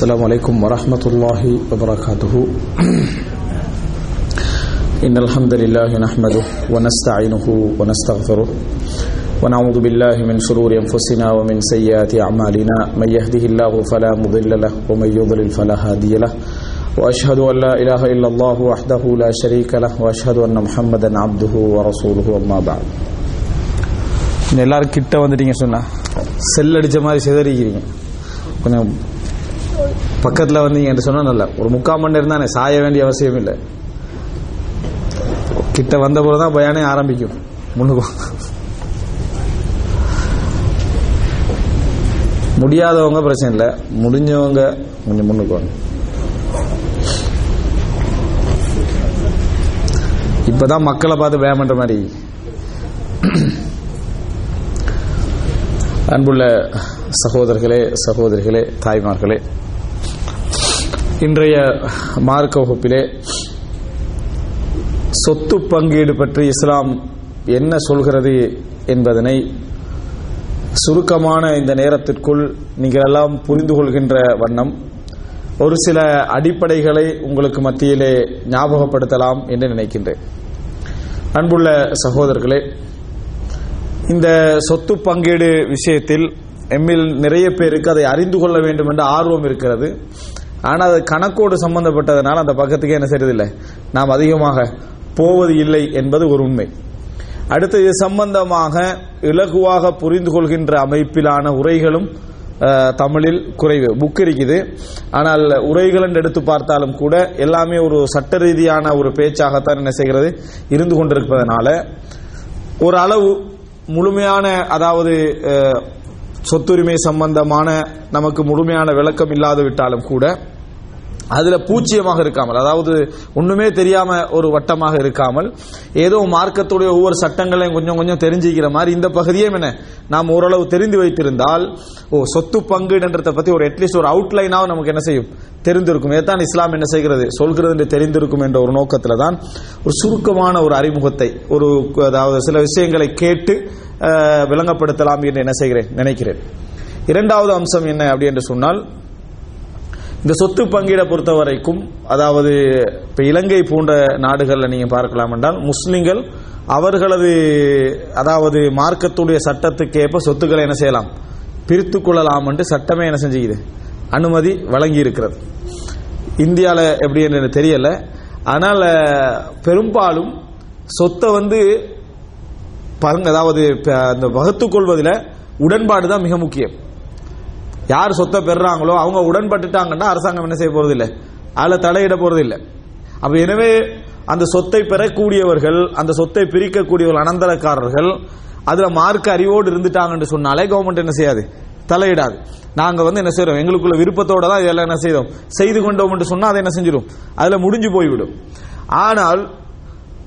السلام عليكم ورحمة الله وبركاته. إن الحمد لله نحمده ونستعينه ونستغفره ونعوذ بالله من شرور أنفسنا ومن سيئات أعمالنا. من يهده الله فلا مضل له ومن يضلل فلا هادي له. وأشهد أن لا إله إلا الله وحده لا شريك له وأشهد أن محمدا عبده ورسوله وما بعد. نلار கிட்ட வந்துட்டீங்க سنة سلر جمال மாதிரி செதறிக்கிறீங்க பக்கத்தில் வந்தீங்கன்னு சொன்னால் நல்ல ஒரு முக்கால் மணி நேரம் தானே சாய வேண்டிய அவசியம் இல்லை. கிட்ட வந்த போது தான் பயானே ஆரம்பிக்கும். முன்னுக்கும் முடியாதவங்க பிரச்சனை இல்லை. முடிஞ்சவங்க கொஞ்சம் முன்னுக்குவாங்க இப்பதான் மக்களை பார்த்து பயம் மாதிரி. அன்புள்ள சகோதரர்களே சகோதரிகளே தாய்மார்களே இன்றைய மார்க்க வகுப்பிலே சொத்து பங்கீடு பற்றி இஸ்லாம் என்ன சொல்கிறது என்பதனை சுருக்கமான இந்த நேரத்திற்குள் நீங்கள் எல்லாம் புரிந்து கொள்கின்ற வண்ணம். ஒரு சில அடிப்படைகளை உங்களுக்கு மத்தியிலே ஞாபகப்படுத்தலாம் என்று நினைக்கின்றேன். அன்புள்ள சகோதரர்களே இந்த சொத்து பங்கீடு விஷயத்தில் எம்மில் நிறைய பேருக்கு அதை அறிந்து கொள்ள வேண்டும் என்ற ஆர்வம் இருக்கிறது. ஆனால் அது கணக்கோடு சம்பந்தப்பட்டதனால் அந்த பக்கத்துக்கே என்ன செய்யறதில்லை நாம் அதிகமாக போவது இல்லை என்பது ஒரு உண்மை. அடுத்து இது சம்பந்தமாக இலகுவாக புரிந்து கொள்கின்ற அமைப்பிலான உரைகளும் தமிழில் குறைவு புக் இருக்குது. ஆனால் உரைகள் என்று எடுத்து பார்த்தாலும் கூட எல்லாமே ஒரு சட்ட ரீதியான ஒரு பேச்சாகத்தான் என்ன செய்கிறது இருந்து கொண்டிருப்பதனால ஒரு அளவு முழுமையான அதாவது சொத்துரிமை சம்பந்தமான நமக்கு முழுமையான விளக்கம் இல்லாது விட்டாலும் கூட அதுல பூச்சியமாக இருக்காமல் அதாவது ஒண்ணுமே தெரியாம ஒரு வட்டமாக இருக்காமல் ஏதோ மார்க்கத்துடைய ஒவ்வொரு சட்டங்களையும் கொஞ்சம் கொஞ்சம் தெரிஞ்சுக்கிற மாதிரி இந்த பகுதியும் என்ன? நாம் ஓரளவு தெரிந்து வைத்திருந்தால் ஓ சொத்து பங்குன்றத பத்தி ஒரு அட்லீஸ்ட் ஒரு அவுட்லைனாக நமக்கு என்ன செய்யும்? தெரிந்திருக்கும். இதைத்தான் இஸ்லாம் என்ன செய்கிறது? சொல்கிறது என்று தெரிந்திருக்கும் என்ற ஒரு நோக்கத்துல தான் ஒரு சுருக்கமான ஒரு அறிமுகத்தை ஒரு அதாவது சில விஷயங்களை கேட்டு விளங்கப்படுத்தலாம் என்று என்ன செய்கிறேன் நினைக்கிறேன். இரண்டாவது அம்சம் என்ன அப்படி என்று சொன்னால் இந்த சொத்து பங்கீடை பொறுத்த வரைக்கும் அதாவது இப்ப இலங்கை போன்ற நாடுகளில் நீங்க பார்க்கலாம் என்றால் முஸ்லிம்கள் அவர்களது அதாவது மார்க்கத்துடைய சட்டத்துக்கேற்ப சொத்துக்களை என்ன செய்யலாம்? பிரித்து கொள்ளலாம் என்று சட்டமே என்ன செஞ்சுக்குது? அனுமதி வழங்கி இருக்கிறது இந்தியாவில் எப்படி என்று எனக்கு தெரியல. ஆனால் பெரும்பாலும் சொத்தை வந்து பங்கு அதாவது அந்த வகுத்துக் கொள்வதில் உடன்பாடு தான் மிக முக்கியம். யார் சொத்தை பெறாங்களோ அவங்க உடன்பட்டுட்டாங்கன்னா அரசாங்கம் என்ன செய்ய போறது இல்லை அதில் தலையிட போறது இல்லை அப்ப எனவே அந்த சொத்தை பெறக்கூடியவர்கள் அந்த சொத்தை பிரிக்கக்கூடியவர்கள் அனந்தரக்காரர்கள் அதுல மார்க்க அறிவோடு இருந்துட்டாங்கன்னு சொன்னாலே கவர்மெண்ட் என்ன செய்யாது? தலையிடாது. நாங்க வந்து என்ன செய்யறோம் எங்களுக்குள்ள விருப்பத்தோட தான் இதெல்லாம் என்ன செய்தோம்? செய்து கொண்டோம் என்று சொன்னா அதை என்ன செஞ்சிடும்? அதுல முடிஞ்சு போய்விடும். ஆனால்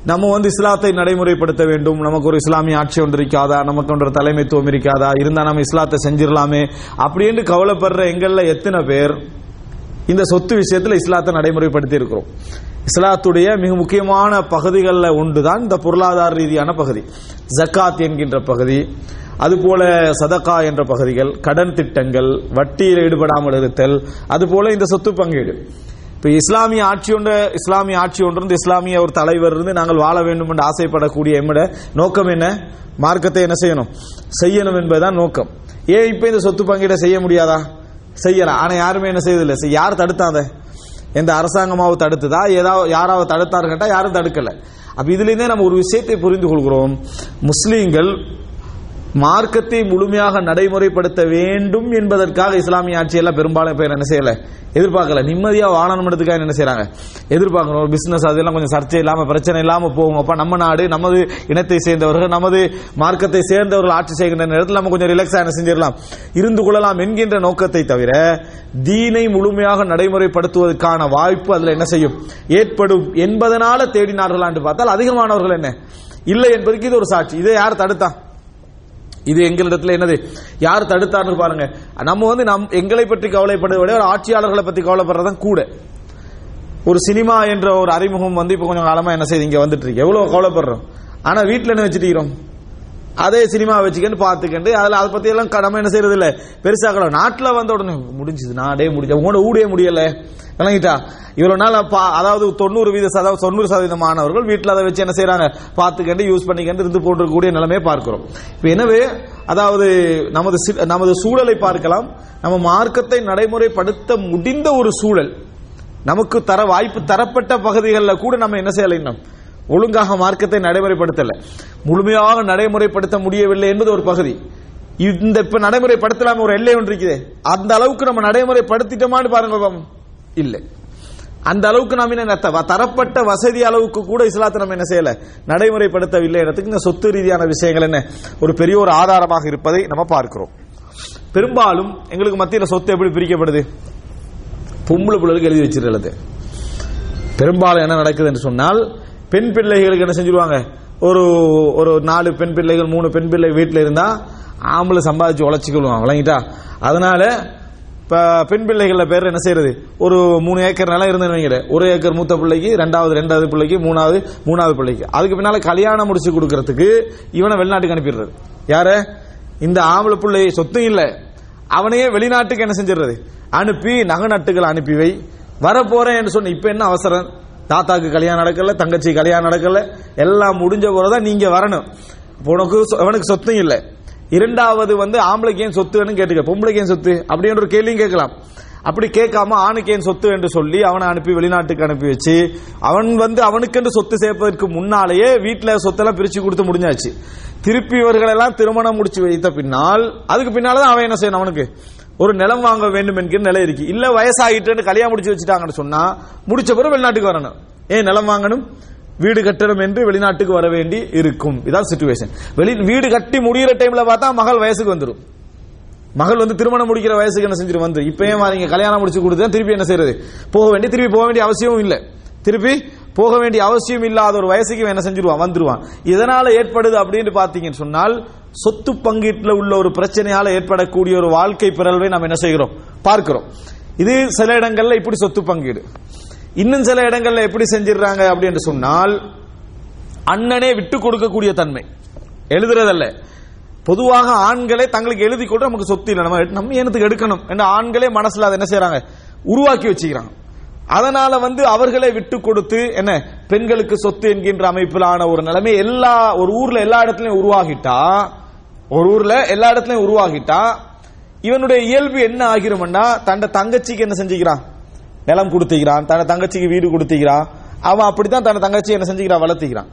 நம்ம வந்து இஸ்லாத்தை நடைமுறைப்படுத்த வேண்டும். நமக்கு ஒரு இஸ்லாமிய ஆட்சி ஒன்று இருக்காதா நமக்கு ஒன்று தலைமைத்துவம் இருக்காதா? இருந்தா நம்ம இஸ்லாத்தை செஞ்சிடலாமே. அப்படின்னு கவலைப்படுற எங்கள்ல எத்தனை பேர் இந்த சொத்து விஷயத்தில் இஸ்லாத்தை நடைமுறைப்படுத்தி இருக்கிறோம். இஸ்லாத்துடைய மிக முக்கியமான பகுதிகளில் ஒன்றுதான் இந்த பொருளாதார ரீதியான பகுதி. ஜக்காத் என்கின்ற பகுதி அதுபோல சதக்கா என்ற பகுதிகள் கடன் திட்டங்கள் வட்டியில் ஈடுபடாமல் இருத்தல் அதுபோல இந்த சொத்து பங்கீடு. இப்போ இஸ்லாமிய ஆட்சி ஒன்று இஸ்லாமிய ஆட்சி ஒன்றிருந்து இஸ்லாமிய ஒரு தலைவர் இருந்து நாங்கள் வாழ வேண்டும் என்று ஆசைப்படக்கூடிய எம்மட நோக்கம் என்ன? மார்க்கத்தை என்ன செய்யணும்? செய்யணும் என்பதுதான் நோக்கம். ஏன் இப்போ இந்த சொத்து பங்கீடை செய்ய முடியாதா? செய்யலாம். ஆனால் யாருமே என்ன செய்யதில்லை செய்- யார் தடுத்தாத எந்த அரசாங்கமாவது தடுத்ததா? ஏதாவது யாராவது தடுத்தாரு யாரும் தடுக்கலை. அப்போ இதுலேருந்தே நம்ம ஒரு விஷயத்தை புரிந்து கொள்கிறோம். முஸ்லீம்கள் மார்க்கத்தை முழுமையாக நடைமுறைப்படுத்த வேண்டும் என்பதற்காக இஸ்லாமிய ஆட்சியெல்லாம் பெரும்பாலும் பேர் என்ன செய்யல? எதிர்பார்க்கல. நிம்மதியா வாழணும்ன்றதுக்காக என்ன செய்யறாங்க? எதிர்பார்க்கணும். பிசினஸ் அதெல்லாம் கொஞ்சம் சர்ச்சை இல்லாம பிரச்சனை இல்லாம போகும். அப்ப நம்ம நாடு நமது இனத்தை சேர்ந்தவர்கள் நமது மார்க்கத்தை சேர்ந்தவர்கள் ஆட்சி செய்கின்ற நேரத்தில் நம்ம கொஞ்சம் ரிலாக்ஸ் என்ன செஞ்சிடலாம். இருந்து கொள்ளலாம் என்கின்ற நோக்கத்தை தவிர தீனை முழுமையாக நடைமுறைப்படுத்துவதற்கான வாய்ப்பு அதுல என்ன செய்யும்? ஏற்படும் என்பதனால தேடினார்களான்னு பார்த்தால் அதிகமானவர்கள் என்ன? இல்லை என்பதற்கு இது ஒரு சாட்சி. இதை யார் தடுத்தான் இது எங்களிடத்துல என்னது? யார் தடுத்தார்னு பாருங்க. நம்ம வந்து நம் எங்களை பற்றி கவலைப்படுவதை விட ஒரு ஆட்சியாளர்களை பற்றி கவலைப்படுறதான் கூட. ஒரு சினிமா என்ற ஒரு அறிமுகம் வந்து இப்போ கொஞ்சம் காலமா என்ன செய்யுது இங்க வந்துட்டு இருக்கு. எவ்வளவு கவலைப்படுறோம்? ஆனா வீட்டுல என்ன வச்சுட்டு அதே சினிமா வச்சுக்கன்னு பார்த்துக்கண்டு அதில் அதை பத்தி எல்லாம் நம்ம என்ன செய்யறது இல்ல பெருசாக நாட்டில் வந்த உடனே முடிஞ்சது நாடே முடிஞ்சு. உங்களோட ஊடே முடியல. விளங்கிட்டா? இவ்வளவு நாள் பா- அதாவது தொண்ணூறு வீத சதவீதம் தொண்ணூறு சதவீத மாணவர்கள் வீட்டில் அதை வச்சு என்ன செய்யறாங்க? பார்த்துக்கண்டு யூஸ் பண்ணிக்கண்டு இருந்து போட்டிருக்கக்கூடிய நிலைமையை பார்க்கிறோம். இப்போ எனவே அதாவது நமது சி- நமது சூழலை பார்க்கலாம். நம்ம மார்க்கத்தை நடைமுறைப்படுத்த முடிந்த ஒரு சூழல். நமக்கு தர வாய்ப்பு தரப்பட்ட பகுதிகளில் கூட நம்ம என்ன செய்யலை இன்னும்? ஒழுங்காக மார்க்கத்தை நடைமுறைப்படுத்தல. முழுமையாக நடைமுறைப்படுத்த முடியவில்லை என்பது ஒரு பகுதி. இந்த இப்ப நடைமுறைப்படுத்தலாம் ஒரு எல்லை ஒன்று இருக்குது. அந்த அளவுக்கு நம்ம நடைமுறைப்படுத்திட்டோமான்னு பாருங்க இல்லை. அந்த அளவுக்கு நாம் என்ன தரப்பட்ட வசதி அளவுக்கு கூட இஸ்லாத்தை நம்ம என்ன செய்யல? நடைமுறைப்படுத்தவில்லை இடத்துக்கு இந்த சொத்து ரீதியான விஷயங்கள் என்ன? ஒரு பெரிய ஒரு ஆதாரமாக இருப்பதை நம்ம பார்க்கிறோம். பெரும்பாலும் எங்களுக்கு மத்தியில் சொத்து எப்படி பிரிக்கப்படுது? பொம்பளை பிள்ளைகளுக்கு எழுதி வச்சிருக்கிறது. பெரும்பாலும் என்ன நடக்குது என்று சொன்னால் பெண் பிள்ளைகளுக்கு என்ன செஞ்சிருவாங்க? ஒரு ஒரு நாலு பெண் பிள்ளைகள் மூணு பெண் பிள்ளை வீட்டில் இருந்தா ஆம்பளை சம்பாதிச்சு உழைச்சிக்கொள்வாங்க விளங்கிட்டா? அதனால இப்போ பெண் பிள்ளைகள பேர் என்ன செய்யறது? ஒரு மூணு ஏக்கர் நிலம் இருந்துன்னு ஒரு ஏக்கர் மூத்த பிள்ளைக்கு ரெண்டாவது ரெண்டாவது பிள்ளைக்கு மூணாவது மூணாவது பிள்ளைக்கு. அதுக்கு பின்னால கல்யாணம் முடிச்சு கொடுக்கறதுக்கு இவனை வெளிநாட்டுக்கு அனுப்பிடுறது. யார? இந்த ஆம்பளை பிள்ளை சொத்தும் இல்லை. அவனையே வெளிநாட்டுக்கு என்ன செஞ்சிடுறது? அனுப்பி நகை நட்டுகள் அனுப்பி வை. வரப்போறேன் என்று சொன்ன இப்ப என்ன அவசரம்? தாத்தாக்கு கல்யாணம் நடக்கல தங்கச்சி கல்யாணம் நடக்கல எல்லாம் முடிஞ்ச போறதான் நீங்க வரணும். உனக்கு சொ- அவனுக்கு சொத்தும் இல்லை. இரண்டாவது வந்து ஆம்பளைக்கு ஏன் சொத்துன்னு கேட்டுக்க. பொம்பளைக்கு ஏன் சொத்து? அப்படின்ற ஒரு கேள்வியும் கேட்கலாம். அப்படி கேட்காம ஆணுக்கு ஏன் சொத்து என்று சொல்லி அவனை அனுப்பி வெளிநாட்டுக்கு அனுப்பி வச்சு அவன் வந்து அவனுக்கென்று சொத்து சேர்ப்பதற்கு முன்னாலேயே வீட்டில் சொத்தெல்லாம் பிரிச்சு கொடுத்து முடிஞ்சாச்சு. திருப்பி இவர்களெல்லாம் திருமணம் முடிச்சு வைத்த பின்னால் அதுக்கு பின்னால்தான் அவன் என்ன செய்யணும் அவனுக்கு? ஒரு நிலம் வாங்க வேண்டும் என்கிற நிலை இருக்கு. இல்ல வயசாகிட்டு கல்யாணம் முடிச்சு வச்சுட்டாங்கன்னு சொன்னா முடிச்ச பிறகு வெளிநாட்டுக்கு வரணும். ஏன் நிலம் வாங்கணும்? வீடு கட்டணும் என்று வெளிநாட்டுக்கு வர வேண்டி இருக்கும். இதான் சுச்சுவேஷன் வெளி வீடு கட்டி முடிகிற டைம்ல பார்த்தா மகள் வயசுக்கு வந்துடும் மகள் வந்து திருமணம் முடிக்கிற வயசுக்கு என்ன செஞ்சிரு வந்து இப்பயே ஏன் கல்யாணம் முடிச்சு கொடுத்து திருப்பி என்ன செய்யறது போக வேண்டிய திருப்பி போக வேண்டிய அவசியமும் இல்ல. திருப்பி போக வேண்டிய அவசியம் இல்லாத ஒரு வயசுக்கு என்ன செஞ்சிருவான்? வந்துருவான். இதனால ஏற்படுது அப்படின்னு பாத்தீங்கன்னு சொன்னால் சொத்து பங்கீட்டில் உள்ள ஒரு பிரச்சனையால் ஏற்படக்கூடிய ஒரு வாழ்க்கை பிறழ்வை நாம் என்ன செய்கிறோம்? பார்க்கிறோம். இது சில இடங்கள்ல இப்படி சொத்து பங்கீடு. இன்னும் சில இடங்கள்ல எப்படி செஞ்சிடறாங்க அப்படின்னு சொன்னால் அண்ணனே விட்டு கொடுக்கக்கூடிய தன்மை. எழுதுறதல்ல. பொதுவாக ஆண்களே தங்களுக்கு எழுதி கொடுத்து நமக்கு சொத்து இல்லை. நம்ம நம்ம ஏனத்துக்கு எடுக்கணும் என்ற ஆண்களே மனசுல அதை என்ன செய்யறாங்க உருவாக்கி வச்சுக்கிறாங்க. அதனால வந்து அவர்களே விட்டு கொடுத்து என்ன பெண்களுக்கு சொத்து என்கின்ற அமைப்பிலான ஒரு நிலைமை எல்லா ஒரு ஊர்ல எல்லா இடத்துலயும் உருவாகிட்டா ஒரு ஊர்ல எல்லா இடத்துலயும் உருவாகிட்டா இவனுடைய இயல்பு என்ன ஆகிரும்னா தன் தங்கச்சிக்கு என்ன செஞ்சுக்கிறான்? நிலம் கொடுத்துக்கிறான் தன்னை தங்கச்சிக்கு வீடு கொடுத்துக்கிறான். அவன் அப்படித்தான் தன் தங்கச்சி என்ன செஞ்சுக்கிறான்? வளர்த்துக்கிறான்.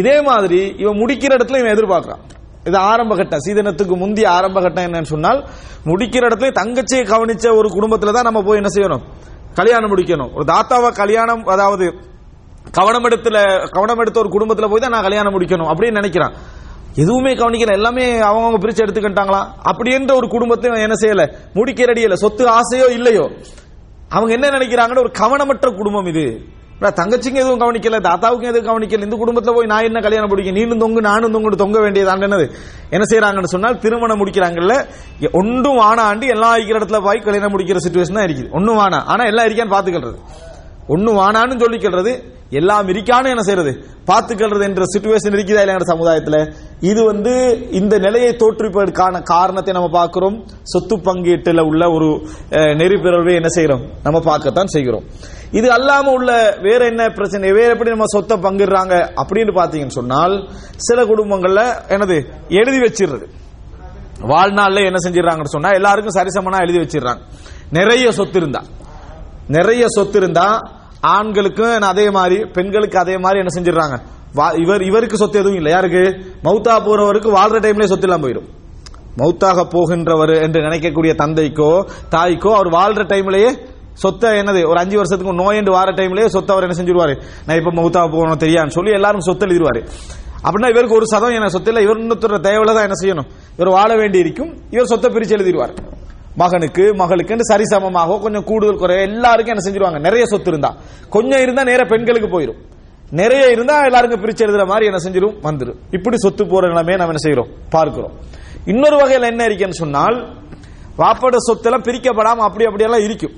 இதே மாதிரி இவன் முடிக்கிற இடத்துல இவன் எதிர்பார்க்கிறான். இது ஆரம்ப கட்டம். சீதனத்துக்கு முந்தைய ஆரம்ப கட்டம் என்னன்னு சொன்னால் முடிக்கிற இடத்துல தங்கச்சியை கவனிச்ச ஒரு குடும்பத்துல தான் நம்ம போய் என்ன செய்யணும்? கல்யாணம் முடிக்கணும். ஒரு தாத்தாவை கல்யாணம் அதாவது கவனம் எடுத்துல கவனம் எடுத்த ஒரு குடும்பத்துல போய் தான் நான் கல்யாணம் முடிக்கணும் அப்படின்னு நினைக்கிறான். எதுவுமே கவனிக்கல. எல்லாமே அவங்கவுங்க பிரிச்சு எடுத்துக்கிட்டாங்களா? அப்படின்ற ஒரு குடும்பத்தை என்ன செய்யல? முடிக்கிறடி அடியல சொத்து ஆசையோ இல்லையோ. அவங்க என்ன நினைக்கிறாங்கன்னு ஒரு கவனமற்ற குடும்பம் இது. தங்கச்சிங்க எதுவும் கவனிக்கல தாத்தாவுக்கும் எதுவும் கவனிக்கல. இந்த குடும்பத்துல போய் நான் என்ன கல்யாணம் முடிக்க நீனும் தொங்கு நானும் தொங்கு தொங்க வேண்டியது என்னது? என்ன செய்யறாங்கன்னு சொன்னால் திருமணம் முடிக்கிறாங்கல்ல. ஒன்றும் வானாண்டு எல்லாம் இருக்கிற இடத்துல போய் கல்யாணம் முடிக்கிற சுச்சுவேஷன் தான் இருக்குது. ஒன்றும் வானா ஆனா எல்லாம் இருக்கான்னு பாத்துக்கிறது ஒன்றும் வானான்னு சொல்லிக்கிறது எல்லாம் இருக்கான்னு என்ன செய்யறது பார்த்துக்கிறது என்ற சுச்சுவேஷன் இருக்குதா இல்லையா சமுதாயத்துல? இது வந்து இந்த நிலையை தோற்றுவிப்பதற்கான காரணத்தை நம்ம பார்க்கிறோம். சொத்து பங்கீட்டுல உள்ள ஒரு நெறிப்பிறவை என்ன செய்யறோம்? நம்ம பார்க்கத்தான் செய்கிறோம். இது அல்லாம உள்ள வேற என்ன பிரச்சனை? வேற எப்படி நம்ம சொத்தை பங்கிடுறாங்க? அப்படின்னு பாத்தீங்கன்னு சொன்னால் சில குடும்பங்கள்ல என்னது? எழுதி வச்சிடுறது. வாழ்நாள்ல என்ன செஞ்சிடறாங்கன்னு சொன்னா எல்லாருக்கும் சரிசமனா எழுதி வச்சிடுறாங்க. நிறைய சொத்து இருந்தா. நிறைய சொத்து இருந்தா ஆண்களுக்கும் அதே மாதிரி பெண்களுக்கு அதே மாதிரி என்ன செஞ்சிடறாங்க? வா- இவர் இவருக்கு சொத்து எதுவும் இல்லை. யாருக்கு? மௌத்தா போறவருக்கு வாழ்ற டைம்லேயே சொத்து இல்லாம போயிடும். மௌத்தாக போகின்றவர் என்று நினைக்கக்கூடிய தந்தைக்கோ தாய்க்கோ அவர் வாழ்ற டைம்லயே சொத்தை என்னது? ஒரு அஞ்சு வருஷத்துக்கு நோய் என்று வார டைம்லயே சொத்தை அவர் என்ன செஞ்சிருவாரு? நான் இப்ப மௌத்தாக போகணும் தெரியான்னு சொல்லி எல்லாரும் சொத்து எழுதிருவாரு. அப்படின்னா இவருக்கு ஒரு சதம் என்ன? சொத்து இல்லை. இவர் இன்னொருத்தர தேவையில்ல தான் என்ன செய்யணும்? இவர் வாழ வேண்டி இருக்கும் இவர் சொத்தை பிரிச்சு எழுதிடுவார் மகனுக்கு மகளுக்கு சரிசமமாக கொஞ்சம் கூடுதல் குறைய எல்லாருக்கும் என்ன செஞ்சிருவாங்க? நிறைய சொத்து இருந்தா. கொஞ்சம் இருந்தா நேர பெண்களுக்கு போயிடும் நிறைய இருந்தா எல்லாருக்கும் பிரிச்சு எழுதுற மாதிரி என்ன செஞ்சிடும் வந்துரும். இப்படி சொத்து போற நிலைமையை நம்ம என்ன செய்யறோம் பார்க்கிறோம். இன்னொரு வகையில் என்ன இருக்குன்னு சொன்னால் வாப்போட சொத்தெல்லாம் பிரிக்கப்படாம அப்படி அப்படியெல்லாம் இருக்கும்.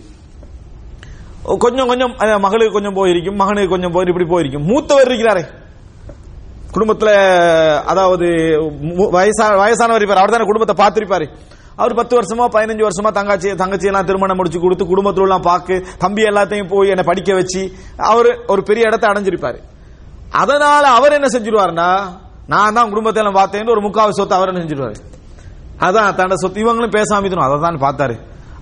கொஞ்சம் கொஞ்சம் மகளுக்கு கொஞ்சம் போயிருக்கும் மகனுக்கு கொஞ்சம் போய் இப்படி போயிருக்கும். மூத்தவர் இருக்கிறாரே. குடும்பத்துல அதாவது வயசான வயசா வயசானவர் இருப்பார் அவர் தானே குடும்பத்தை பார்த்திருப்பாரு. அவர் பத்து வருஷமா பதினஞ்சு வருஷமா தங்கச்சி தங்கச்சி எல்லாம் திருமணம் முடிச்சு கொடுத்து குடும்பத்தில் எல்லாம் பார்க்கு தம்பி எல்லாத்தையும் போய் என்னை படிக்க வச்சு அவர் ஒரு பெரிய இடத்தை அடைஞ்சிருப்பாரு. அதனால அவர் என்ன செஞ்சிருவாருன்னா நான் தான் குடும்பத்தை எல்லாம் பார்த்தேன்னு ஒரு முக்காவது சொத்து அவர் என்ன செஞ்சிருவாரு. அதான் தன்னோட சொத்து. இவங்களும் பேசாம அதை தான் பார்த்தாரு.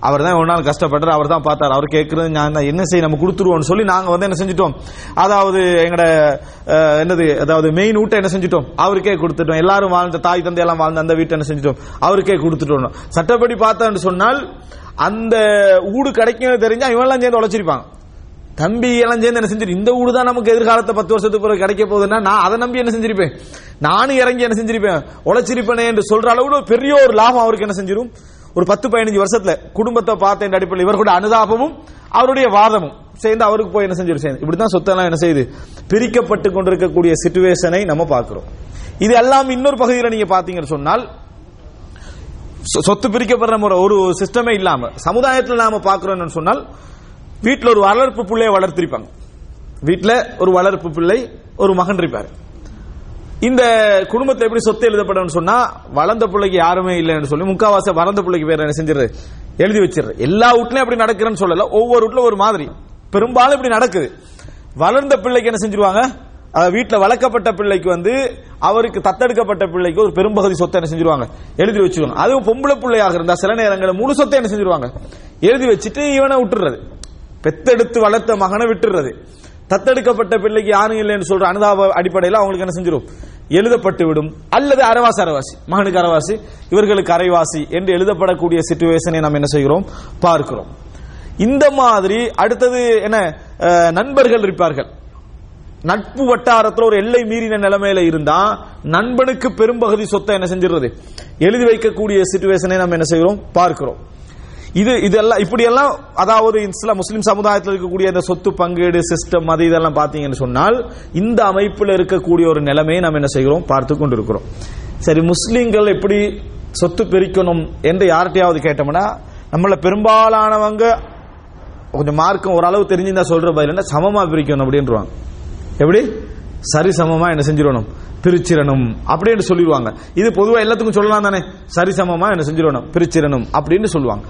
அவர் தான் ஒரு நாள் கஷ்டப்பட்டார் அவர் தான் பார்த்தார். அவர் கேட்கறது நான் தான். என்ன செய்ய நம்ம கொடுத்துருவோம்னு சொல்லி நாங்க வந்து என்ன செஞ்சிட்டோம்? அதாவது எங்கட என்னது அதாவது மெயின் வீட்டை என்ன செஞ்சிட்டோம்? அவருக்கே கொடுத்துட்டோம். எல்லாரும் வாழ்ந்த தாய் தந்தை எல்லாம் வாழ்ந்த அந்த வீட்டை என்ன செஞ்சிட்டோம்? அவருக்கே கொடுத்துட்டோம். சட்டப்படி பார்த்தான்னு சொன்னால் அந்த ஊடு கிடைக்கும் தெரிஞ்சா இவெல்லாம் சேர்ந்து உழைச்சிருப்பாங்க தம்பி எல்லாம் சேர்ந்து என்ன செஞ்சிரு இந்த ஊடு தான் நமக்கு எதிர்காலத்தை பத்து வருஷத்துக்கு பிறகு கிடைக்க போகுதுன்னா நான் அதை நம்பி என்ன செஞ்சிருப்பேன்? நானும் இறங்கி என்ன செஞ்சிருப்பேன்? உழைச்சிருப்பேனே என்று சொல்ற அளவு பெரிய ஒரு லாபம் அவருக்கு என்ன செஞ்சிரும்? ஒரு பத்து பதினஞ்சு வருஷத்துல குடும்பத்தை பார்த்த அடிப்படையில். இவர்களுடைய அனுதாபமும் அவருடைய வாதமும் சேர்ந்து அவருக்கு போய் என்ன செஞ்சிரு சேர்ந்து. இப்படிதான் சொத்தெல்லாம் என்ன செய்யுது பிரிக்கப்பட்டு கொண்டிருக்கக்கூடிய சிச்சுவேஷனை நம்ம பார்க்கிறோம். இது எல்லாம் இன்னொரு பகுதியில் நீங்க பாத்தீங்கன்னு சொன்னால் சொ- சொத்து பிரிக்கப்படுற முறை ஒரு சிஸ்டமே இல்லாம சமுதாயத்தில் நாம பார்க்கிறோம்னு சொன்னால் வீட்டில் ஒரு வளர்ப்பு பிள்ளையை வளர்த்திருப்பாங்க. வீட்டில் ஒரு வளர்ப்பு பிள்ளை ஒரு மகன் இருப்பார். இந்த குடும்பத்தை எப்படி சொத்து எழுதப்படும் சொன்னா வளர்ந்த பிள்ளைக்கு யாருமே இல்லைன்னு சொல்லி முக்காவாசி வளர்ந்த பிள்ளைக்கு பேர் என்ன செஞ்சிரு? எழுதி வச்சிரு. எல்லா வீட்லயும் அப்படி நடக்கிறேன்னு சொல்லல. ஒவ்வொரு வீட்ல ஒரு மாதிரி. பெரும்பாலும் இப்படி நடக்குது. வளர்ந்த பிள்ளைக்கு என்ன செஞ்சிருவாங்க? வீட்டில் வளர்க்கப்பட்ட பிள்ளைக்கு வந்து அவருக்கு தத்தெடுக்கப்பட்ட பிள்ளைக்கு ஒரு பெரும்பகுதி சொத்தை என்ன செஞ்சிருவாங்க? எழுதி வச்சிருவாங்க அதுவும் பொம்பளை பிள்ளையாக இருந்தா சில நேரங்களில் முழு சொத்தை என்ன செஞ்சிருவாங்க? எழுதி வச்சுட்டு இவனை விட்டுறது. பெத்தெடுத்து வளர்த்த மகனை விட்டுறது. தத்தெடுக்கப்பட்ட பிள்ளைக்கு யாரும் இல்லைன்னு சொல்ற அனுதாப அடிப்படையில் அவங்களுக்கு என்ன செஞ்சிடும் எழுதப்பட்டு விடும். அல்லது அரைவாசி அரைவாசி மகனுக்கு அரைவாசி இவர்களுக்கு அரைவாசி என்று எழுதப்படக்கூடிய சிச்சுவேஷனை நாம் என்ன செய்கிறோம்? பார்க்கிறோம். இந்த மாதிரி அடுத்தது என்ன? அஹ், நண்பர்கள் இருப்பார்கள். நட்பு வட்டாரத்தில் ஒரு எல்லை மீறின நிலைமையில இருந்தா நண்பனுக்கு பெரும்பகுதி சொத்தை என்ன செஞ்சிடுறது? எழுதி வைக்கக்கூடிய சிச்சுவேஷனை நம்ம என்ன செய்கிறோம்? பார்க்கிறோம். இது இதெல்லாம் இப்படியெல்லாம் அதாவது சில முஸ்லீம் சமுதாயத்தில் இருக்கக்கூடிய இந்த சொத்து பங்கீடு சிஸ்டம் அது இதெல்லாம் பார்த்தீங்கன்னு சொன்னால் இந்த அமைப்பில் இருக்கக்கூடிய ஒரு நிலைமையை நம்ம என்ன செய்கிறோம்? பார்த்து கொண்டிருக்கிறோம். சரி முஸ்லீம்கள் எப்படி சொத்து பிரிக்கணும் என்று யார்கிட்டையாவது கேட்டோம்னா நம்மள பெரும்பாலானவங்க கொஞ்சம் மார்க்கம் ஓரளவு தெரிஞ்சிருந்தா சொல்ற பதில் சமமா பிரிக்கணும் அப்படின்றாங்க எப்படி? சரி சமமா என்ன செஞ்சிடணும்? பிரிச்சிரணும் அப்படின்னு சொல்லிடுவாங்க. இது பொதுவா எல்லாத்துக்கும் சொல்லலாம் தானே? சரிசமமா என்ன செஞ்சிடணும்? பிரிச்சிரணும் அப்படின்னு சொல்லுவாங்க.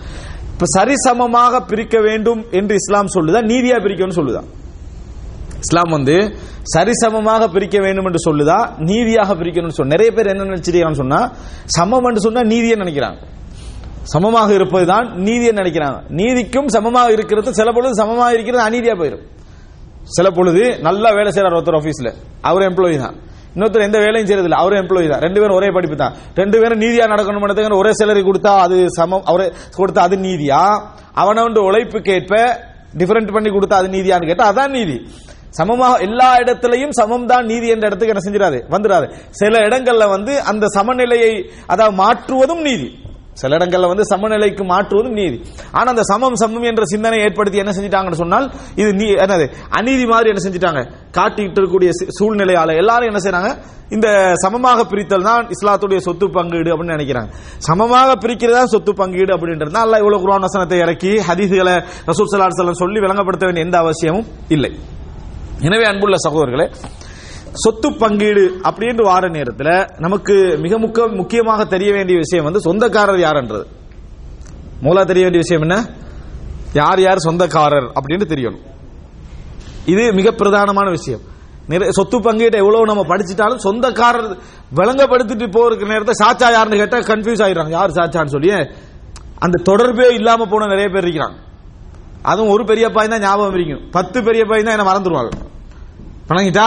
இப்ப சரிசமமாக பிரிக்க வேண்டும் என்று இஸ்லாம் சொல்லுதா? நீதியா பிரிக்கணும்னு சொல்லுதா? இஸ்லாம் வந்து சரிசமமாக பிரிக்க வேண்டும் என்று சொல்லுதா? நீதியாக பிரிக்கணும்னு சொல்ல நிறைய பேர் என்ன நினைச்சிருக்கான்னு சொன்னா சமம் என்று சொன்னா நீதியை நினைக்கிறாங்க? சமமாக இருப்பதுதான் நீதியை நினைக்கிறாங்க? நீதிக்கும் சமமாக இருக்கிறது சில பொழுது சமமாக இருக்கிறது அநீதியா போயிடும் சில பொழுது நல்லா வேலை செய்யறார் ஒருத்தர் ஆபீஸ்ல அவர் எம்ப்ளாயி தான். இன்னொருத்தர் எந்த வேலையும் செய்யறதில்ல. அவரும் எம்ப்ளாயி தான். ரெண்டு பேரும் ஒரே படிப்பு தான். ரெண்டு பேரும் நீதியா நடக்கணும் ஒரே சேலரி கொடுத்தா அது சமம். அவரே கொடுத்தா அது நீதியா? அவனவன் உழைப்புக்கு ஏற்ப டிஃபரெண்ட் பண்ணி கொடுத்தா அது நீதியான்னு கேட்டா அதான் நீதி. சமமாக எல்லா இடத்திலையும் சமம் தான் நீதி என்ற இடத்துக்கு என்ன செஞ்சிடாது? வந்துடாது. சில இடங்கள்ல வந்து அந்த சமநிலையை அதாவது மாற்றுவதும் நீதி. சில இடங்கள்ல வந்து சமநிலைக்கு மாற்றுவதும் நீதி. ஆனா அந்த சமம் சமம் என்ற சிந்தனை ஏற்படுத்தி என்ன செஞ்சிட்டாங்கன்னு சொன்னால் இது நீ என்னது அநீதி மாதிரி என்ன செஞ்சிட்டாங்க. காட்டிக்கிட்டு இருக்கக்கூடிய சூழ்நிலையால எல்லாரும் என்ன செய்யறாங்க இந்த சமமாக பிரித்தல் தான் இஸ்லாத்துடைய சொத்து பங்கீடு அப்படின்னு நினைக்கிறாங்க. சமமாக பிரிக்கிறதா சொத்து பங்கீடு அப்படின்றது தான் அல்ல இவ்வளவு குரான் வசனத்தை இறக்கி ஹதீசுகளை ரசூல் ஸல்லல்லாஹு சொல்லி விளங்கப்படுத்த வேண்டிய எந்த அவசியமும் இல்லை. எனவே அன்புள்ள சகோதரர்களே சொத்து பங்கீடு அப்படின்னு வார நேரத்தில் நமக்கு மிக முக்க முக்கியமாக தெரிய வேண்டிய விஷயம் வந்து சொந்தக்காரர் யாருன்றது? மூலா தெரிய வேண்டிய விஷயம் என்ன? யார் யார் சொந்தக்காரர் அப்படின்னு தெரியணும். இது மிக பிரதானமான விஷயம். சொத்து பங்கீட்டை எவ்வளவு நம்ம படிச்சிட்டாலும் சொந்தக்காரர் விளங்கப்படுத்திட்டு போறதுக்கு நேரத்தை சாச்சா யாருன்னு கேட்டா கன்ஃபியூஸ் ஆயிடுறாங்க. யார் சாச்சான்னு சொல்லி அந்த தொடர்பே இல்லாம போன நிறைய பேர் இருக்கிறாங்க. அதுவும் ஒரு பெரிய பையன் தான் ஞாபகம் இருக்கும் பத்து பெரிய பையன் தான் என்ன மறந்துடுவாங்க வணங்கிட்டா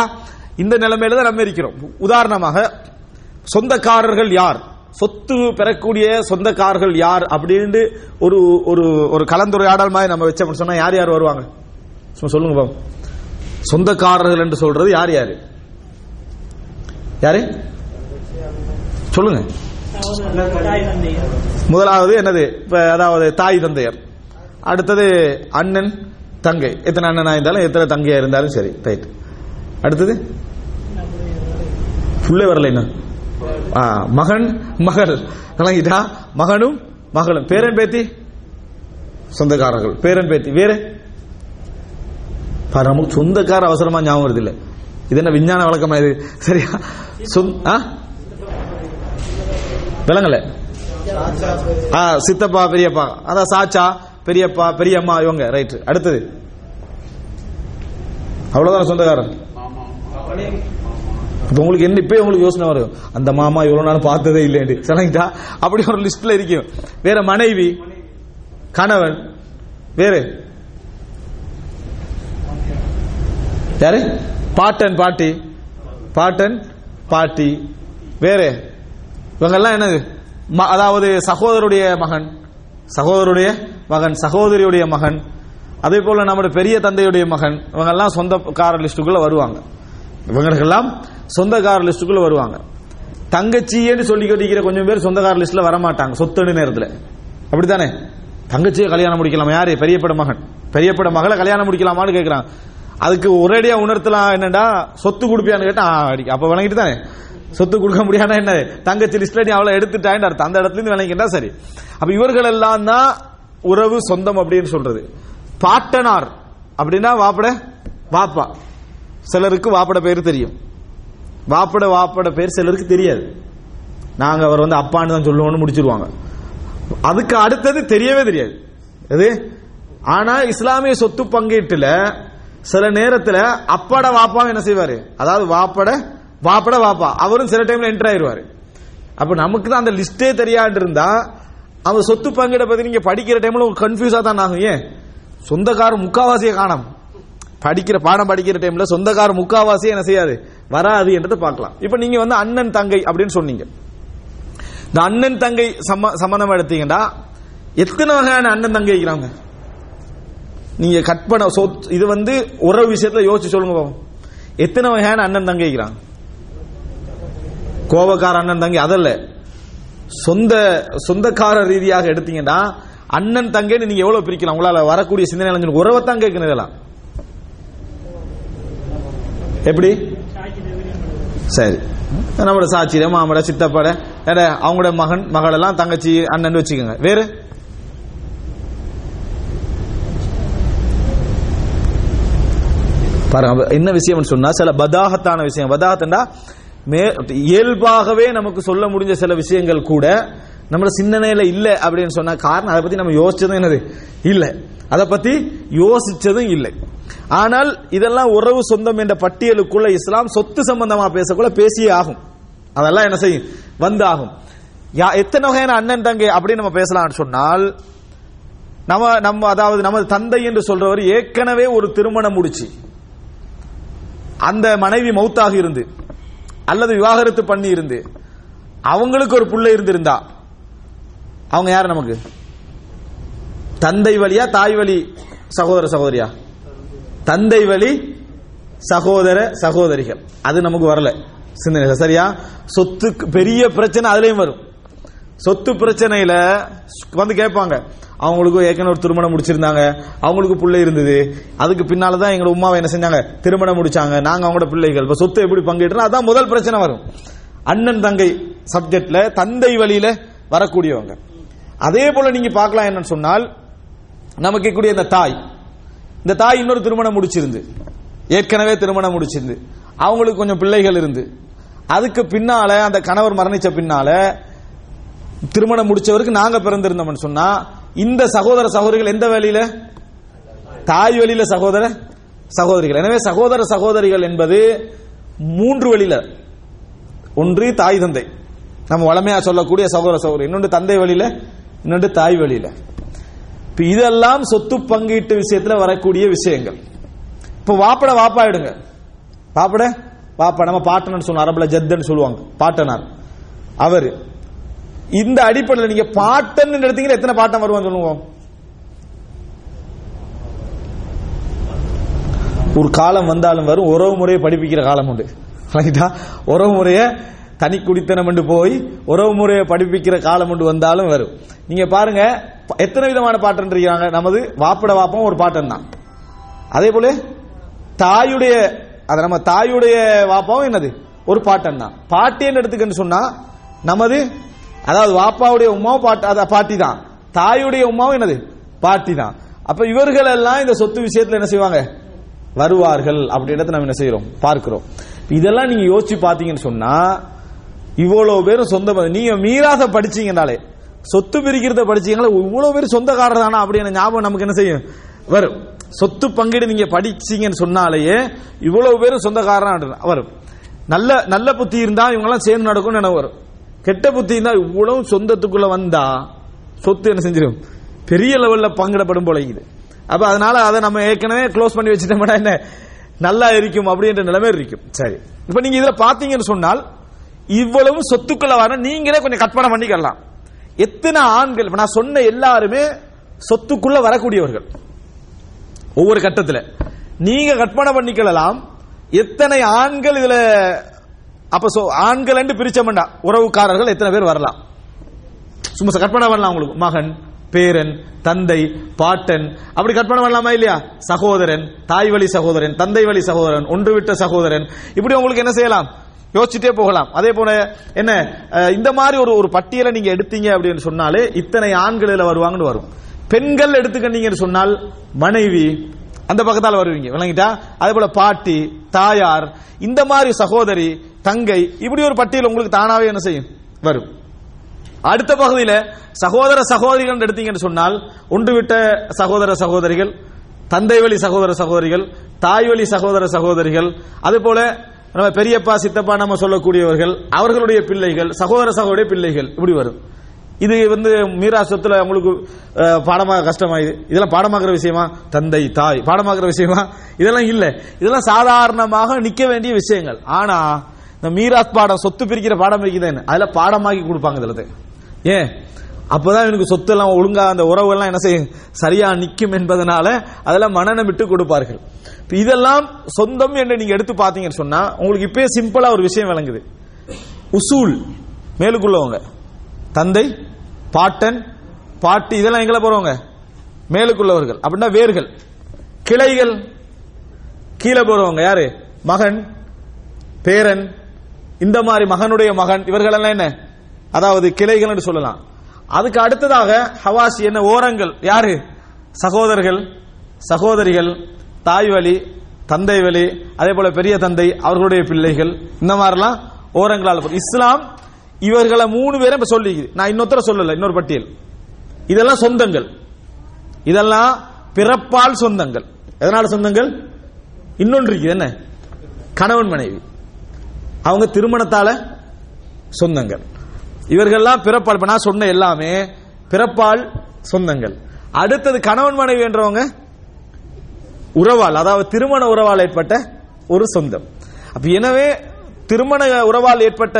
இந்த நிலைமையில தான் நம்ம இருக்கிறோம். உதாரணமாக சொந்தக்காரர்கள் யார்? சொத்து பெறக்கூடிய சொந்தக்காரர்கள் யார்? அப்படின்னு ஒரு ஒரு ஒரு கலந்துரையாடல் மாதிரி நம்ம வச்சோம்னு சொன்னா யார் யார் வருவாங்க? சொல்லுங்க பாப்போம் சொந்தக்காரர்கள் என்று சொல்றது யார் யாரு? யாரு? சொல்லுங்க. முதலாவது என்னது? இப்ப அதாவது தாய் தந்தையர். அடுத்தது அண்ணன் தங்கை. எத்தனை அண்ணனா இருந்தாலும் எத்தனை தங்கையா இருந்தாலும் சரி. ரைட் அடுத்தது? புள்ளே வரல என்ன? ஆ, மகன் மகள். விளங்கிட்டா மகனும் மகளும். பேரன் பேத்தி? சொந்தக்காரர்கள். பேரன் பேத்தி. வேற? பாரு, நமக்கு சொந்தக்கார அவசரமா ஞாபகம் வருது இல்லை. இது என்ன விஞ்ஞான வழக்கமா இது? சரியா? ஆ? விளங்கல ஆ சித்தப்பா பெரியப்பா. அதான் சாச்சா பெரியப்பா பெரியம்மா இவங்க. ரைட் அடுத்தது. அவ்வளவுதான் சொந்தக்காரன்? இப்ப உங்களுக்கு என்ன இப்பயே உங்களுக்கு யோசனை வரும். அந்த மாமா இவ்வளவு நாள் பார்த்ததே இல்லைன்னு சரிங்களா? அப்படி ஒரு லிஸ்ட்ல இருக்கும் வேற மனைவி கணவன் வேறு? யாரு? பாட்டன் பாட்டி. பாட்டன் பாட்டி. வேறு? இவங்கெல்லாம் என்னது? ம- அதாவது சகோதரருடைய மகன். சகோதரருடைய மகன் சகோதரியுடைய மகன். அதே போல நம்முடைய பெரிய தந்தையுடைய மகன். இவங்கெல்லாம் சொந்தக்கார லிஸ்டுக்குள்ள வருவாங்க. இவங்களுக்கெல்லாம் சொந்தக்கார லிஸ்டுக்குள்ள வருவாங்க. தங்கச்சின்னு சொல்லி கொண்டிருக்கிற கொஞ்சம் பேர் சொந்தக்கார லிஸ்ட்ல வரமாட்டாங்க சொத்துன்னு நேரத்தில். அப்படித்தானே? தங்கச்சியை கல்யாணம் முடிக்கலாமா? யாரு? பெரியப்பட மகன். பெரியப்பட மகளை கல்யாணம் முடிக்கலாமான்னு கேட்கிறான் அதுக்கு ஒரேடியா உணர்த்தலாம் என்னடா? சொத்து கொடுப்பியான்னு கேட்டா அப்ப விளங்கிட்டு தானே? சொத்து கொடுக்க முடியாதா என்ன? தங்கச்சி லிஸ்ட்ல நீ அவளை எடுத்துட்டான்னு அர்த்தம் அந்த இடத்துல இருந்து விளங்கிட்டா சரி. அப்ப இவர்கள் எல்லாம் தான் உறவு சொந்தம் அப்படின்னு சொல்றது. பாட்டனார் அப்படின்னா வாப்பட? வாப்பா. சிலருக்கு வாப்பட பேர் தெரியும். வாப்பட வாப்பட பேர் சிலருக்கு தெரியாது. நாங்க அவர் வந்து அப்பான்னு தான் சொல்லுவோம்னு முடிச்சிருவாங்க. அதுக்கு அடுத்தது தெரியவே தெரியாது. எது? ஆனா இஸ்லாமிய சொத்து பங்கீட்டுல சில நேரத்துல அப்பாட வாப்பா என்ன செய்வாரு? அதாவது வாப்பட வாப்பட வாப்பா. அவரும் சில டைம்ல என்டர் ஆயிருவாரு. அப்ப நமக்கு தான் அந்த லிஸ்டே தெரியாது இருந்தா அவர் சொத்து பங்கீட பத்தி நீங்க படிக்கிற டைம்ல கன்ஃபியூஸா தான் ஆகும். ஏன்? சொந்தக்காரர் முக்காவாசியை காணும். படிக்கிற பாடம் படிக்கிற டைம்ல சொந்தக்கார முக்காவாசி என்ன செய்யாது? வராது என்றதை பார்க்கலாம். இப்ப நீங்க வந்து அண்ணன் தங்கை அப்படின்னு சொன்னீங்க. இந்த அண்ணன் தங்கை சம்ம சம்மந்தம் எடுத்தீங்கன்னா எத்தனை வகையான அண்ணன் தங்கை இருக்கிறாங்க? நீங்க கற்பனை சொத் இது வந்து உறவு விஷயத்துல யோசிச்சு சொல்லுங்க பாப்போம். எத்தனை வகையான அண்ணன் தங்கை இருக்கிறாங்க? கோபக்கார அண்ணன் தங்கை அதல்ல. சொந்த சொந்தக்கார ரீதியாக எடுத்தீங்கன்னா அண்ணன் தங்கைன்னு நீங்க எவ்வளவு பிரிக்கலாம்? உங்களால வரக்கூடிய சிந்தனை உறவை தான் கேட்கணும் இதெல்லாம். எப்படி? சரி. நம்மளோட சாட்சியில மாமட சித்தப்பட. அவங்களோட மகன் மகள் எல்லாம் தங்கச்சி அண்ணன் வச்சுக்கோங்க. வேறு? பாருங்க என்ன விஷயம் சொன்னா சில பதாகத்தான விஷயம். பதாகத்தண்டா மே இயல்பாகவே நமக்கு சொல்ல முடிஞ்ச சில விஷயங்கள் கூட நம்மள சிந்தனையில இல்ல அப்படின்னு சொன்ன காரணம் அதை பத்தி நம்ம யோசிச்சதும் என்னது? இல்ல. அதை பத்தி யோசிச்சதும் இல்லை. ஆனால் இதெல்லாம் உறவு சொந்தம் என்ற பட்டியலுக்குள்ள இஸ்லாம் சொத்து சம்பந்தமா பேசக்குள்ள பேசியே ஆகும். அதெல்லாம் என்ன செய்யும்? வந்து ஆகும் யா- எத்தனை வகையான அண்ணன் தங்கை அப்படின்னு நம்ம பேசலாம்னு சொன்னால் நம்ம நம்ம அதாவது நமது தந்தை என்று சொல்றவர் ஏற்கனவே ஒரு திருமணம் முடிச்சு. அந்த மனைவி மௌத்தாக இருந்து அல்லது விவாகரத்து பண்ணி இருந்து அவங்களுக்கு ஒரு பிள்ளை இருந்திருந்தா அவங்க யார் நமக்கு? தந்தை வழியா தாய் வழி சகோதர சகோதரியா? தந்தை வழி சகோதர சகோதரிகள். அது நமக்கு வரல. சிந்தனை சரியா? சொத்துக்கு பெரிய பிரச்சனை அதுலயும் வரும். சொத்து பிரச்சனையில வந்து கேட்பாங்க. அவங்களுக்கு ஏற்கனவே ஒரு திருமணம் முடிச்சிருந்தாங்க. அவங்களுக்கு பிள்ளை இருந்தது. அதுக்கு பின்னால தான் எங்க உமாவை என்ன செஞ்சாங்க? திருமணம் முடிச்சாங்க. நாங்க அவங்களோட பிள்ளைகள். இப்ப சொத்து எப்படி பங்கிடுறோம்? அதான் முதல் பிரச்சனை வரும். அண்ணன் தங்கை சப்ஜெக்ட்ல தந்தை வழியில வரக்கூடியவங்க. அதே போல நீங்க பார்க்கலாம் என்னன்னு சொன்னால் நமக்கு கூடிய இந்த தாய். இந்த தாய் இன்னொரு திருமணம் முடிச்சிருந்து. ஏற்கனவே திருமணம் முடிச்சிருந்து. அவங்களுக்கு கொஞ்சம் பிள்ளைகள் இருந்து. அதுக்கு பின்னால அந்த கணவர் மரணிச்ச பின்னால திருமணம் முடிச்சவருக்கு நாங்க பிறந்திருந்தோம்னு சொன்னா இந்த சகோதர சகோதரிகள் எந்த வேலையில? தாய் வழியில சகோதர சகோதரிகள். எனவே சகோதர சகோதரிகள் என்பது மூன்று வழியில. ஒன்று தாய் தந்தை. நம்ம வளமையா சொல்லக்கூடிய சகோதர சகோதரி. இன்னொன்று தந்தை வழியில இன்னொன்று தாய் வழியில. இப்ப இதெல்லாம் சொத்து பங்கீட்டு விஷயத்துல வரக்கூடிய விஷயங்கள். இப்ப வாப்பட வாப்பாயிடுங்க. வாப்பட? வாப்பா நம்ம பாட்டனர் சொன்ன அரபுல ஜத்துன்னு சொல்லுவாங்க பாட்டனார். அவர். இந்த அடிப்படையில் நீங்க பாட்டன் எடுத்தீங்கன்னா எத்தனை பாட்டம் வருவான்னு சொல்லுவோம்? ஒரு காலம் வந்தாலும் வரும் உறவு முறையை படிப்பிக்கிற காலம் உண்டு. ரைட்டா உறவு முறையை தனி குடித்தனம் என்று போய் உறவு முறையை படிப்பிக்கிற காலம் உண்டு வந்தாலும் வரும். நீங்க பாருங்க எத்தனை விதமான பாட்டன் இருக்கிறாங்க நமது வாப்பட வாப்பம் ஒரு பாட்டன் தான். அதே போல தாயுடைய அது நம்ம தாயுடைய வாப்பாவும் என்னது? ஒரு பாட்டன் தான். பாட்டின்னு எடுத்துக்கன்னு சொன்னா நமது அதாவது வாப்பாவுடைய உமாவும் பாட்டு பாட்டி தான். தாயுடைய உமாவும் என்னது? பாட்டி தான். அப்ப இவர்கள் எல்லாம் இந்த சொத்து விஷயத்துல என்ன செய்வாங்க? வருவார்கள். அப்படின்றத நம்ம என்ன செய்யறோம் பார்க்கிறோம். இதெல்லாம் நீங்க யோசிச்சு பாத்தீங்கன்னு சொன்னா இவ்வளவு பேரும் சொந்த நீங்க மீராச படிச்சீங்கனாலே சொத்து பிரிக்கிறத படிச்சீங்களா இவ்வளவு பேர் சொந்தக்காரர் தானா அப்படின்னு ஞாபகம் நமக்கு என்ன செய்யும்? வரும். சொத்து பங்கீடு நீங்க படிச்சீங்கன்னு சொன்னாலேயே இவ்வளவு பேரும் சொந்தக்காரன் வரும். நல்ல நல்ல புத்தி இருந்தா இவங்க எல்லாம் சேர்ந்து நடக்கும்னு நினைவு வரும். கெட்ட புத்தி இருந்தா இவ்வளவு சொந்தத்துக்குள்ள வந்தா சொத்து என்ன செஞ்சிடும் பெரிய லெவல்ல பங்கிடப்படும் போல இருக்குது. அப்ப அதனால அதை நம்ம ஏற்கனவே க்ளோஸ் பண்ணி வச்சுட்டோம்னா என்ன? நல்லா இருக்கும் அப்படின்ற நிலைமை இருக்கும். சரி. இப்ப நீங்க இதுல பாத்தீங்கன்னு சொன்னால் இவ்வளவு சொத்துக்களை வர நீங்களே கொஞ்சம் கற்பனை பண்ணிக்கலாம். எத்தனை ஆண்கள் நான் சொன்ன எல்லாருமே சொத்துக்குள்ள வரக்கூடியவர்கள். ஒவ்வொரு கட்டத்துல. நீங்க கற்பனை பண்ணிக்கலாம். எத்தனை ஆண்கள் இதுல அப்ப ஆண்கள் என்று பிரிச்சமண்டா உறவுக்காரர்கள் எத்தனை பேர் வரலாம். சும்மா கற்பனை பண்ணலாம் உங்களுக்கு. மகன் பேரன் தந்தை பாட்டன். அப்படி கற்பனை பண்ணலாமா இல்லையா? சகோதரன் தாய் வழி சகோதரன் தந்தை வழி சகோதரன் ஒன்று விட்ட சகோதரன். இப்படி உங்களுக்கு என்ன செய்யலாம்? யோசிச்சுட்டே போகலாம். அதே போல என்ன இந்த மாதிரி ஒரு ஒரு பட்டியலை நீங்க எடுத்தீங்க அப்படின்னு சொன்னாலே இத்தனை ஆண்கள் இதுல வருவாங்கன்னு வரும். பெண்கள் எடுத்துக்கிட்டீங்கன்னு சொன்னால் மனைவி அந்த பக்கத்தால் வருவீங்க. விளங்கிட்டா? அதே போல பாட்டி தாயார் இந்த மாதிரி சகோதரி தங்கை இப்படி ஒரு பட்டியல் உங்களுக்கு தானாவே என்ன செய்யும்? வரும். அடுத்த பகுதியில் சகோதர சகோதரிகள் எடுத்தீங்கன்னு சொன்னால் ஒன்று விட்ட சகோதர சகோதரிகள் தந்தை வழி சகோதர சகோதரிகள் தாய் வழி சகோதர சகோதரிகள் அதே போல நம்ம பெரியப்பா சித்தப்பா நம்ம சொல்லக்கூடியவர்கள் அவர்களுடைய பிள்ளைகள் சகோதர சகோதரிய பிள்ளைகள் இப்படி வரும் இது வந்து மீரா சொத்துல உங்களுக்கு பாடமாக கஷ்டமாயுது. இதெல்லாம் பாடமாக்குற விஷயமா? தந்தை தாய். பாடமாக்குற விஷயமா? இதெல்லாம் இல்ல. இதெல்லாம் சாதாரணமாக நிக்க வேண்டிய விஷயங்கள். ஆனா இந்த மீராஸ் பாடம் சொத்து பிரிக்கிற பாடம் இருக்குதுன்னு அதுல பாடமாக்கி கொடுப்பாங்க இதுல ஏன்? அப்பதான் எனக்கு சொத்து எல்லாம் ஒழுங்கா அந்த உறவு எல்லாம் என்ன செய்யும்? சரியா நிக்கும் என்பதனால அதெல்லாம் மனநம் விட்டு கொடுப்பார்கள். இதெல்லாம் சொந்தம் என்று நீங்க எடுத்து பாத்தீங்கன்னு சொன்னா உங்களுக்கு இப்பயே சிம்பிளா ஒரு விஷயம் விளங்குது. உசூல் மேலுக்குள்ளவங்க. தந்தை பாட்டன் பாட்டி இதெல்லாம் எங்களை போறவங்க? மேலுக்குள்ளவர்கள். அப்படின்னா வேர்கள். கிளைகள் கீழே போறவங்க. யாரு? மகன் பேரன் இந்த மாதிரி மகனுடைய மகன். இவர்கள் எல்லாம் என்ன? அதாவது கிளைகள் என்று சொல்லலாம். அதுக்கு அடுத்ததாக ஹவாசி என்ன? ஓரங்கள். யாரு? சகோதரர்கள் சகோதரிகள் தாய் வழி தந்தை வழி அதே போல பெரிய தந்தை அவர்களுடைய பிள்ளைகள் இந்த மாதிரிலாம் ஓரங்களால் போகும். இஸ்லாம் இவர்களை மூணு பேரை இப்ப சொல்லிக்குது. நான் இன்னொருத்தர சொல்லல இன்னொரு பட்டியல். இதெல்லாம் சொந்தங்கள். இதெல்லாம் பிறப்பால் சொந்தங்கள். எதனால சொந்தங்கள்? இன்னொன்று இருக்குது என்ன? கணவன் மனைவி. அவங்க திருமணத்தால சொந்தங்கள். இவர்கள்லாம் பிறப்பால் இப்ப நான் சொன்ன எல்லாமே பிறப்பால் சொந்தங்கள். அடுத்தது கணவன் மனைவி என்றவங்க உறவால் அதாவது திருமண உறவால் ஏற்பட்ட ஒரு சொந்தம். அப்ப எனவே திருமண உறவால் ஏற்பட்ட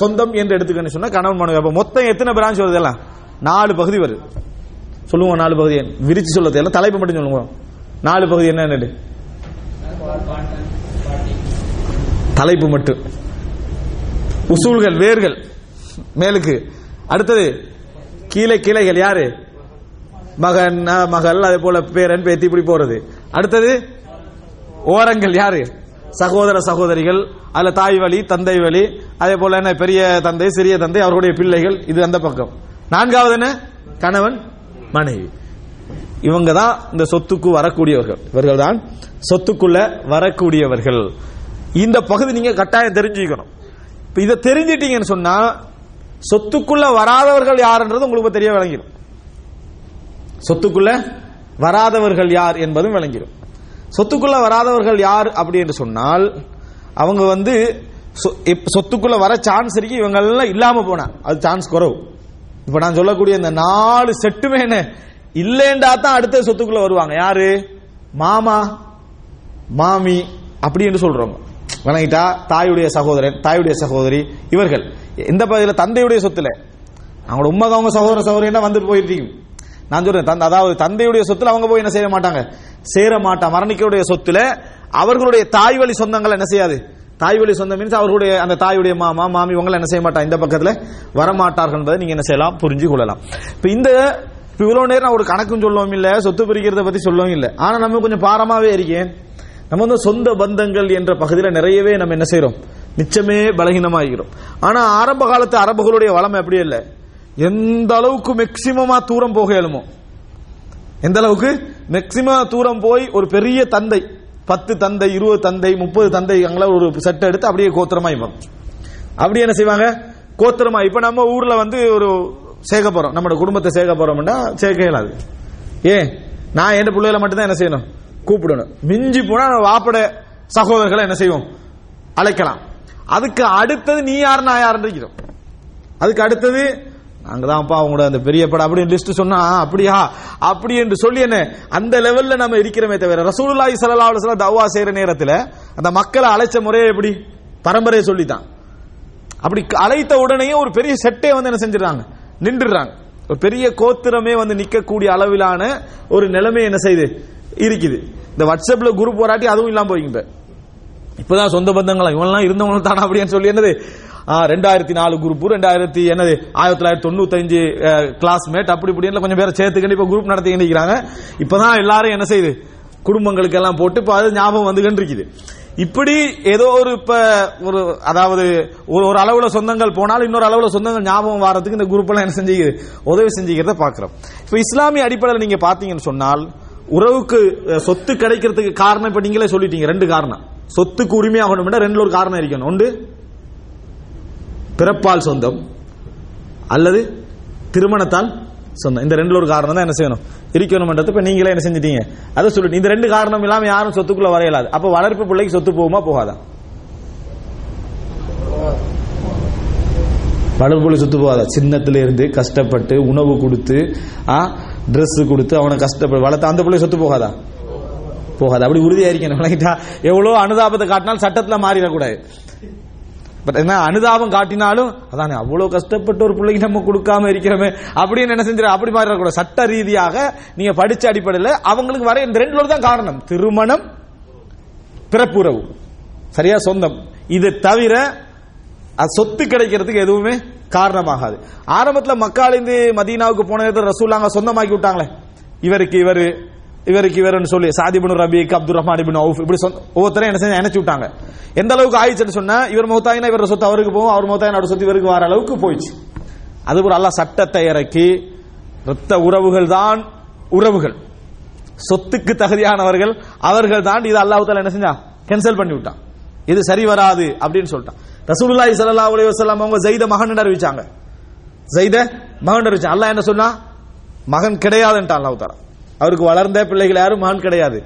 சொந்தம் என்று எடுத்துக்கணும் சொன்னா கணவன் மனைவி அப்ப மொத்தம் எத்தனை பிரான்ச் வருது எல்லாம்? நாலு பகுதி வருது. சொல்லுவோம் நாலு பகுதி விரிச்சு சொல்றது எல்லாம் தலைப்பு மட்டும் சொல்லுவோம். நாலு பகுதி என்னன்னு தலைப்பு மட்டும். உசூல்கள் வேர்கள். மேலுக்கு அடுத்தது கீழே கிளைகள் யாரு? மகன் மகள் அதே போல பேரன் பேத்தி இப்படி போறது. அடுத்தது ஓரங்கள் யாரு? சகோதர சகோதரிகள் அதுல தாய் வழி தந்தை வழி அதே போல என்ன பெரிய தந்தை சிறிய தந்தை அவருடைய பிள்ளைகள் இது அந்த பக்கம். நான்காவது என்ன? கணவன் மனைவி. இவங்க தான் இந்த சொத்துக்கு வரக்கூடியவர்கள். இவர்கள் தான் சொத்துக்குள்ள வரக்கூடியவர்கள். இந்த பகுதி நீங்க கட்டாயம் தெரிஞ்சுக்கணும். இதை தெரிஞ்சிட்டீங்கன்னு சொன்னா சொத்துக்குள்ள வராதவர்கள் யாருன்றது உங்களுக்கு தெரிய விளங்கிடும். சொத்துக்குள்ள வராதவர்கள் யார் என்பதும் விளங்கிடும். சொத்துக்குள்ள வராதவர்கள் யார் அப்படி என்று சொன்னால் அவங்க வந்து சொ- சொத்துக்குள்ள வர சான்ஸ் இருக்கு இவங்க எல்லாம் இல்லாம போனா அது சான்ஸ் குறவு. இப்ப நான் சொல்லக்கூடிய இந்த நாலு செட்டுமே என்ன? இல்லேண்டா தான் அடுத்த சொத்துக்குள்ள வருவாங்க. யாரு? மாமா மாமி அப்படி என்று சொல்றவங்க. வணங்கிட்டா தாயுடைய சகோதரன் தாயுடைய சகோதரி இவர்கள். இந்த பகுதியில்? தந்தையுடைய சொத்துல. அவங்களோட உண்மை அவங்க சகோதர சகோதரின்னா வந்துட்டு போயிருக்கீங்க நான் சொல்றேன் அதாவது தந்தையுடைய சொத்துல அவங்க போய் என்ன செய்ய மாட்டாங்க? சேர மாட்டான். மரணிக்கருடைய சொத்துல அவர்களுடைய தாய் வழி சொந்தங்கள் என்ன செய்யாது? தாய் வழி சொந்தம் மீன்ஸ் அவர்களுடைய அந்த தாயுடைய மாமா மாமி இவங்க என்ன செய்ய மாட்டாங்க? இந்த பக்கத்துல வரமாட்டார்கள் என்பதை நீங்க என்ன செய்யலாம்? புரிஞ்சு கொள்ளலாம். இப்ப இந்த இவ்வளோ இவ்வளவு நேரம் நான் ஒரு கணக்கும் சொல்லவும் இல்ல சொத்து பிரிக்கிறத பத்தி சொல்லவும் இல்ல. ஆனா நம்ம கொஞ்சம் பாரமாவே இருக்கேன். நம்ம வந்து சொந்த பந்தங்கள் என்ற பகுதியில் நிறையவே நம்ம என்ன செய்யறோம் மிச்சமே பலகீனமாகிறோம் ஆனா ஆரம்ப காலத்து அரபுகளுடைய வளம் எப்படி இல்லை. எந்த அளவுக்கு மேக்சிமமா தூரம் போக இயலுமோ எந்த அளவுக்கு மேக்சிமம் தூரம் போய் ஒரு பெரிய தந்தை பத்து தந்தை இருபது தந்தை முப்பது தந்தை அங்கள ஒரு செட்டை எடுத்து அப்படியே கோத்திரமா இவங்க அப்படி என்ன செய்வாங்க? கோத்திரமா இப்ப நம்ம ஊர்ல வந்து ஒரு சேர்க்க போறோம். நம்ம குடும்பத்தை சேர்க்க போறோம்னா சேர்க்க இயலாது. ஏன்? நான் என் பிள்ளைகளை மட்டும்தான் என்ன செய்யணும்? கூப்பிடணும். மிஞ்சி போனா வாப்பட சகோதரர்களை என்ன செய்வோம்? அழைக்கலாம். அதுக்கு அடுத்தது நீ யார் நான் யாருன்னு இருக்கிறோம் அதுக்கு அடுத்தது அங்கதான்ப்பா அவங்களோட அந்த பெரிய படம் அப்படின்னு லிஸ்ட் சொன்னா அப்படியா? அப்படி என்று சொல்லி என்ன அந்த லெவல்ல நம்ம இருக்கிறோமே தவிர ரசூலுல்லாஹி ஸல்லல்லாஹு அலைஹி வஸல்லம் தவ்வா செய்யற நேரத்துல அந்த மக்களை அழைச்ச முறையை எப்படி? பரம்பரையை சொல்லித்தான். அப்படி அழைத்த உடனே ஒரு பெரிய செட்டே வந்து என்ன செஞ்சிடறாங்க? நின்றுடுறாங்க. ஒரு பெரிய கோத்திரமே வந்து நிற்கக்கூடிய அளவிலான ஒரு நிலைமை என்ன செய்யுது இருக்குது. இந்த வாட்ஸ்அப்ல குரூப் வராட்டி அதுவும் இல்லாம போய்கிட்ட இப்பதான் சொந்த பந்தங்களா இவன்லாம் இருந்தவங்க தானா அப்படின்னு சொல்லி என்னது? ரெண்டாயிரத்தி நாலு குரூப் ரெண்டாயிரத்தி என்னது ஆயிரத்தி தொள்ளாயிரத்தி தொண்ணூத்தஞ்சு கிளாஸ்மேட் அப்படி இப்படின்னு கொஞ்சம் பேரை சேர்த்துக்கிட்டு இப்ப குரூப் நடத்திக்கிட்டு இருக்கிறாங்க. இப்பதான் எல்லாரும் என்ன செய்யுது? குடும்பங்களுக்கு எல்லாம் போட்டு இப்ப அது ஞாபகம் வந்துகிட்டு இருக்குது. இப்படி ஏதோ ஒரு இப்ப ஒரு அதாவது ஒரு ஒரு அளவுல சொந்தங்கள் போனால் இன்னொரு அளவுல சொந்தங்கள் ஞாபகம் வாரத்துக்கு இந்த குரூப் எல்லாம் என்ன செஞ்சுக்குது? உதவி செஞ்சுக்கிறத பாக்குறோம். இப்ப இஸ்லாமிய அடிப்படையில் நீங்க பாத்தீங்கன்னு சொன்னால் உறவுக்கு சொத்து கிடைக்கிறதுக்கு காரணம் இப்ப நீங்களே சொல்லிட்டீங்க ரெண்டு காரணம். சொத்துக்கு உரிமையாகணும்னா ரெண்டு ஒரு காரணம் இருக்கணும். ஒன்று பிறப்பால் சொந்தம் அல்லது திருமணத்தால் சொந்தம். இந்த ரெண்டுல ஒரு காரணம் தான் என்ன செய்யணும்? இருக்கணும்ன்றது இப்ப நீங்களே என்ன செஞ்சிட்டீங்க. அதை சொல்லிட்டு இந்த ரெண்டு காரணம் இல்லாம யாரும் சொத்துக்குள்ள வரையலாது அப்ப வளர்ப்பு பிள்ளைக்கு சொத்து போகுமா போகாதா? வளர்ப்பு பிள்ளை சொத்து போகாதா? சின்னத்துல இருந்து கஷ்டப்பட்டு உணவு கொடுத்து ட்ரெஸ் கொடுத்து அவனை கஷ்டப்பட்டு வளர்த்து அந்த பிள்ளை சொத்து போகாதா? போகாது. அப்படி உறுதியாக இருக்கணும். எவ்வளோ எவ்வளவு அனுதாபத்தை காட்டினாலும் சட்டத்துல மாறிடக்கூடாது. பட் என்ன அனுதாபம் காட்டினாலும் அதானே அவ்வளவு கஷ்டப்பட்டு ஒரு பிள்ளைக்கு நம்ம கொடுக்காம இருக்கிறோமே அப்படின்னு என்ன செஞ்சிட அப்படி மாறிடக்கூடாது சட்ட ரீதியாக நீங்க படிச்ச அடிப்படையில் அவங்களுக்கு வர இந்த ரெண்டு தான் காரணம். திருமணம் பிறப்புறவு. சரியா? சொந்தம். இது தவிர அது சொத்து கிடைக்கிறதுக்கு எதுவுமே காரணமாகாது. ஆரம்பத்தில் மக்காலிந்து மதீனாவுக்கு போன நேரத்தில் ரசூலாங்க சொந்தமாக்கி விட்டாங்களே. இவருக்கு இவர் இவருக்கு இவருன்னு சொல்லி சாதிபுன் Rafiq Abdul Rahman ibn Awf இப்படி ஒவ்வொருத்தரும் என்ன செஞ்சு நினைச்சு விட்டாங்க. எந்த அளவுக்கு ஆயிடுச்சுன்னு சொன்னா இவர் மௌத்தாயினா இவர் சொத்து அவருக்கு போகும் அவர் மௌத்தாயினா அவர் சொத்து இவருக்கு வர அளவுக்கு போயிடுச்சு. அதுபோல அல்லாஹ் சட்டத்தை இறக்கி ரத்த உறவுகள் தான் உறவுகள். சொத்துக்கு தகுதியானவர்கள் அவர்கள் தான் இது அல்லாஹ் என்ன செஞ்சா? கேன்சல் பண்ணி விட்டான். இது சரி வராது அப்படின்னு சொல்லிட்டான். ரசூலுல்லாஹி ஸல்லல்லாஹு அலைஹி வஸல்லம் அவங்க ஜைத மகன் அறிவிச்சாங்க. ஜைத மகன் அறிவிச்சான் அல்லாஹ் என்ன சொன்னா? மகன் கிடையாதுன்ட்டான் அல்லாஹ் அவருக்கு வளர்ந்த பிள்ளைகள் யாரும் மகன் கிடையாது.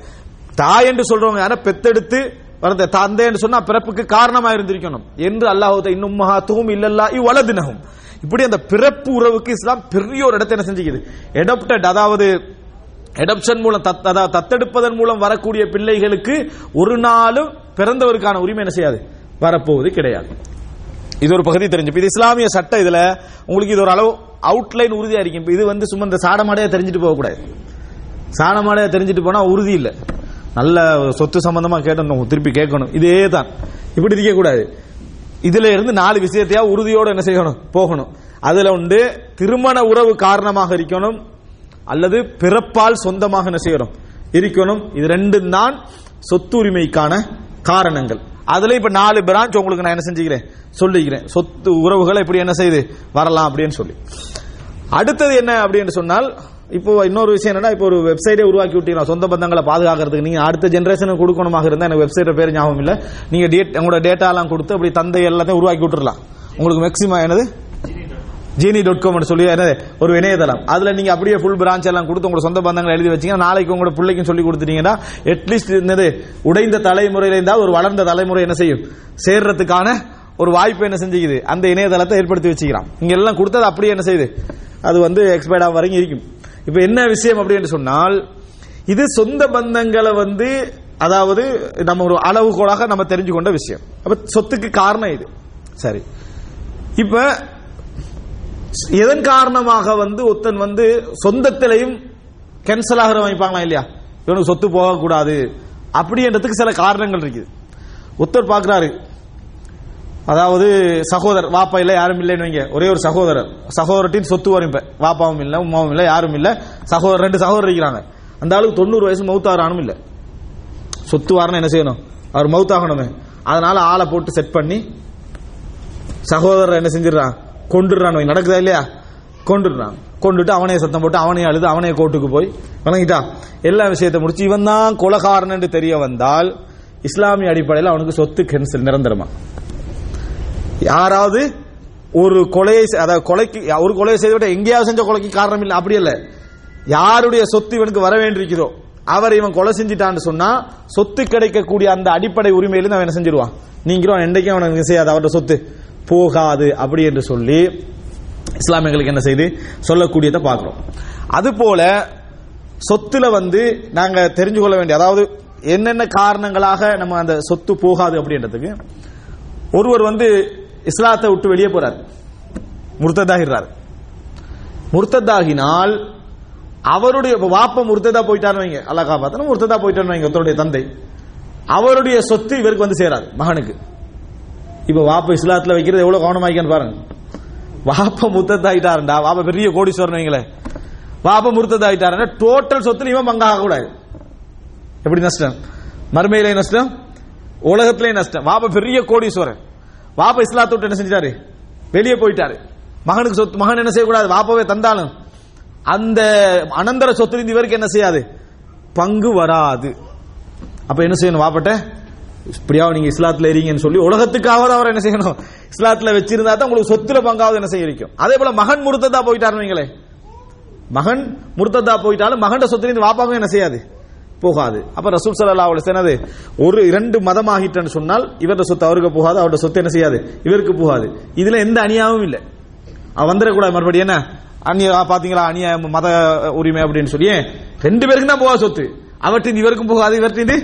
தாய் என்று சொல்றவங்க யாரும் பெத்தெடுத்து வளர்ந்த தந்தை என்று சொன்னா பிறப்புக்கு காரணமா இருந்திருக்கணும். என்று அல்லாஹ் இன்னும் மகாத்துவும் இல்லல்லா இவ்வளதினகும் இப்படி அந்த பிறப்பு உறவுக்கு இஸ்லாம் பெரிய ஒரு இடத்தை என்ன செஞ்சுக்குது. எடப்டட் அதாவது எடப்ஷன் மூலம் தத்- அதாவது தத்தெடுப்பதன் மூலம் வரக்கூடிய பிள்ளைகளுக்கு ஒரு நாளும் பிறந்தவருக்கான உரிமை என்ன செய்யாது? வரப்போவது கிடையாது. இது ஒரு பகுதி தெரிஞ்சு. இது இஸ்லாமிய சட்டம் இதுல. உங்களுக்கு இது ஒரு அளவு அவுட்லைன் உறுதியா இருக்கும். இது வந்து சும்மா இந்த சாடமாடையா தெரிஞ்சுட்டு போகக்கூடாது. சாணமாலையா தெரிஞ்சுட்டு போனா உறுதி இல்ல. நல்ல சொத்து சம்பந்தமா கேட்டோம் திருப்பி கேட்கணும். இதே தான் இப்படி இருக்க கூடாது. இதுல இருந்து நாலு விஷயத்தையா உறுதியோடு என்ன செய்யணும்? போகணும். அதுல உண்டு திருமண உறவு காரணமாக இருக்கணும் அல்லது பிறப்பால் சொந்தமாக என்ன செய்யணும்? இருக்கணும். இது ரெண்டும் தான் சொத்து உரிமைக்கான காரணங்கள். அதுல இப்ப நாலு பிரான்ச் உங்களுக்கு நான் என்ன செஞ்சுக்கிறேன்? சொல்லிக்கிறேன். சொத்து உறவுகளை இப்படி என்ன செய்து? வரலாம் அப்படின்னு சொல்லி. அடுத்தது என்ன அப்படின்னு சொன்னால் இப்போ இன்னொரு விஷயம் என்னன்னா இப்போ ஒரு வெப்சைட்டே உருவாக்கி விட்டீங்க சொந்த பந்தங்களை பாதுகாக்கிறதுக்கு நீங்க அடுத்த ஜென்ரேஷனுக்கு கொடுக்கணுமாக இருந்தா எனக்கு வெப்சைட் பேர் ஞாபகம் இல்ல. நீங்க டேட் உங்களோட டேட்டா எல்லாம் கொடுத்து அப்படி தந்தை எல்லாத்தையும் உருவாக்கி விட்டுறலாம். உங்களுக்கு மேக்சிமம் என்னது? ஜீனி டாட் காம் சொல்லி என்னது? ஒரு இணையதளம். அதுல நீங்க அப்படியே ஃபுல் பிரான்ச் எல்லாம் கொடுத்து உங்களோட சொந்த பந்தங்களை எழுதி வச்சீங்கன்னா நாளைக்கு உங்களோட பிள்ளைக்கும் சொல்லி கொடுத்துட்டீங்கன்னா அட்லீஸ்ட் என்னது? உடைந்த தலைமுறையில இருந்தா ஒரு வளர்ந்த தலைமுறை என்ன செய்யும்? சேர்றதுக்கான ஒரு வாய்ப்பு என்ன செஞ்சுக்குது? அந்த இணையதளத்தை ஏற்படுத்தி வச்சுக்கிறான். இங்க எல்லாம் கொடுத்தது அப்படியே என்ன செய்யுது? அது வந்து எக்ஸ்பைர்ட் ஆக வரைக்கும் இருக்கும். இப்ப என்ன விஷயம் அப்படின்னு சொன்னால் இது சொந்த பந்தங்களை வந்து அதாவது நம்ம ஒரு அளவுகோலாக நம்ம தெரிஞ்சு கொண்ட விஷயம். அப்ப சொத்துக்கு காரணம் இது. சரி. இப்ப எதன் காரணமாக வந்து ஒருத்தன் வந்து சொந்தத்திலையும் கேன்சல் ஆகிற வைப்பாங்களா இல்லையா? இவனுக்கு சொத்து போகக்கூடாது. அப்படின்றதுக்கு சில காரணங்கள் இருக்குது. ஒருத்தர் பார்க்குறாரு அதாவது சகோதரர் வாப்பா இல்ல யாரும் இல்லைன்னு வைங்க. ஒரே ஒரு சகோதரர். சகோதரத்தின் சொத்து வரும் இப்போ. வாப்பாவும் இல்ல உமாவும் இல்ல யாரும் இல்ல. சகோதரர் ரெண்டு சகோதரர் இருக்கிறாங்க. அந்த அளவுக்கு தொண்ணூறு வயசு மௌத்தாரானும் இல்ல. சொத்து வாரணும் என்ன செய்யணும்? அவர் மௌத்தாகணுமே. அதனால ஆளை போட்டு செட் பண்ணி சகோதரர் என்ன செஞ்சிடறான்? கொண்டுடுறான் நடக்குதா இல்லையா? கொண்டுடுறான் கொண்டுட்டு அவனே சத்தம் போட்டு அவனே அழுது அவனே கோர்ட்டுக்கு போய் வணங்கிட்டா. எல்லா விஷயத்தை முடிச்சு இவன் தான் கொலகாரன் என்று தெரிய வந்தால் இஸ்லாமிய அடிப்படையில் அவனுக்கு சொத்து கேன்சல் நிரந்தரமா? யாராவது ஒரு கொலையை அதாவது கொலைக்கு ஒரு கொலையை செய்து விட எங்கேயாவது செஞ்ச கொலைக்கு காரணம் இல்லை அப்படி இல்லை. யாருடைய சொத்து இவனுக்கு வர வேண்டியிருக்கிறதோ அவர் இவன் கொலை செஞ்சிட்டான்னு சொன்னா சொத்து கிடைக்கக்கூடிய அந்த அடிப்படை உரிமையிலிருந்து அவன் என்ன செஞ்சிருவான்? நீங்களும் என்றைக்கும் அவனுக்கு செய்யாது அவருடைய சொத்து. போகாது அப்படி என்று சொல்லி இஸ்லாமியர்களுக்கு என்ன செய்து சொல்லக்கூடியதை பார்க்கிறோம். அதுபோல சொத்துல வந்து நாங்க தெரிஞ்சு கொள்ள வேண்டிய அதாவது என்னென்ன காரணங்களாக நம்ம அந்த சொத்து போகாது அப்படின்றதுக்கு ஒருவர் வந்து இஸ்லாத்தை விட்டு வெளியே போறார். முர்த்ததாகிறார் முர்த்ததாகினால் அவருடைய வாப்ப முர்த்ததா போயிட்டான்னு வைங்க. அல்லா காப்பாத்தன முர்த்ததா போயிட்டான்னு வைங்க ஒருத்தருடைய தந்தை. அவருடைய சொத்து இவருக்கு வந்து சேராது மகனுக்கு. இப்ப வாப்ப இஸ்லாத்துல வைக்கிறது எவ்வளவு கவனமாய்க்கான்னு பாருங்க. வாப்ப முத்தத்தாயிட்டாருண்டா வாப்ப பெரிய கோடீஸ்வரன் வைங்களேன். வாப்ப முர்த்ததாயிட்டாருன்னா டோட்டல் சொத்துல இவன் பங்காக கூடாது எப்படி நஷ்டம்? மறுமையிலே நஷ்டம்? உலகத்திலே நஷ்டம். வாப்ப பெரிய கோடீஸ்வரன். வாப்ப இஸ்லாத்தை விட்டு என்ன செஞ்சிட்டாரு? வெளியே போயிட்டாரு. மகனுக்கு சொத்து மகன் என்ன செய்யக்கூடாது? வாப்பவே தந்தாலும். அந்த அனந்தர சொத்து இவருக்கு என்ன செய்யாது? பங்கு வராது. அப்ப என்ன செய்யணும் வாப்பட்ட? இப்படியாவது நீங்க இஸ்லாத்துல இருக்கீங்கன்னு சொல்லி உலகத்துக்காவது அவர் என்ன செய்யணும்? இஸ்லாத்துல வச்சிருந்தா தான் உங்களுக்கு சொத்துல பங்காவது என்ன செய்ய இருக்கும் அதே போல மகன் முருத்ததா போயிட்டாருங்களே மகன் முருத்ததா போயிட்டாலும் மகன் சொத்துல வாப்பாவும் என்ன செய்யாது? போகாது. அப்ப ரசூல் சல்லா அவளை வஸல்லம் ஒரு இரண்டு மதமாகிட்டன்னு சொன்னால் இவரது சொத்து அவருக்கு போகாது அவரோட சொத்து என்ன செய்யாது? இவருக்கு போகாது. இதுல எந்த அநியாயமும் இல்லை. அவன் வந்துடக்கூடாது. மறுபடியும் என்ன? அந்நிய பாத்தீங்களா அநியாயம் மத உரிமை அப்படின்னு சொல்லி ஏன்? ரெண்டு பேருக்கும் தான் போகாது சொத்து. அவற்றின் இவருக்கும் போகாது இவற்றின்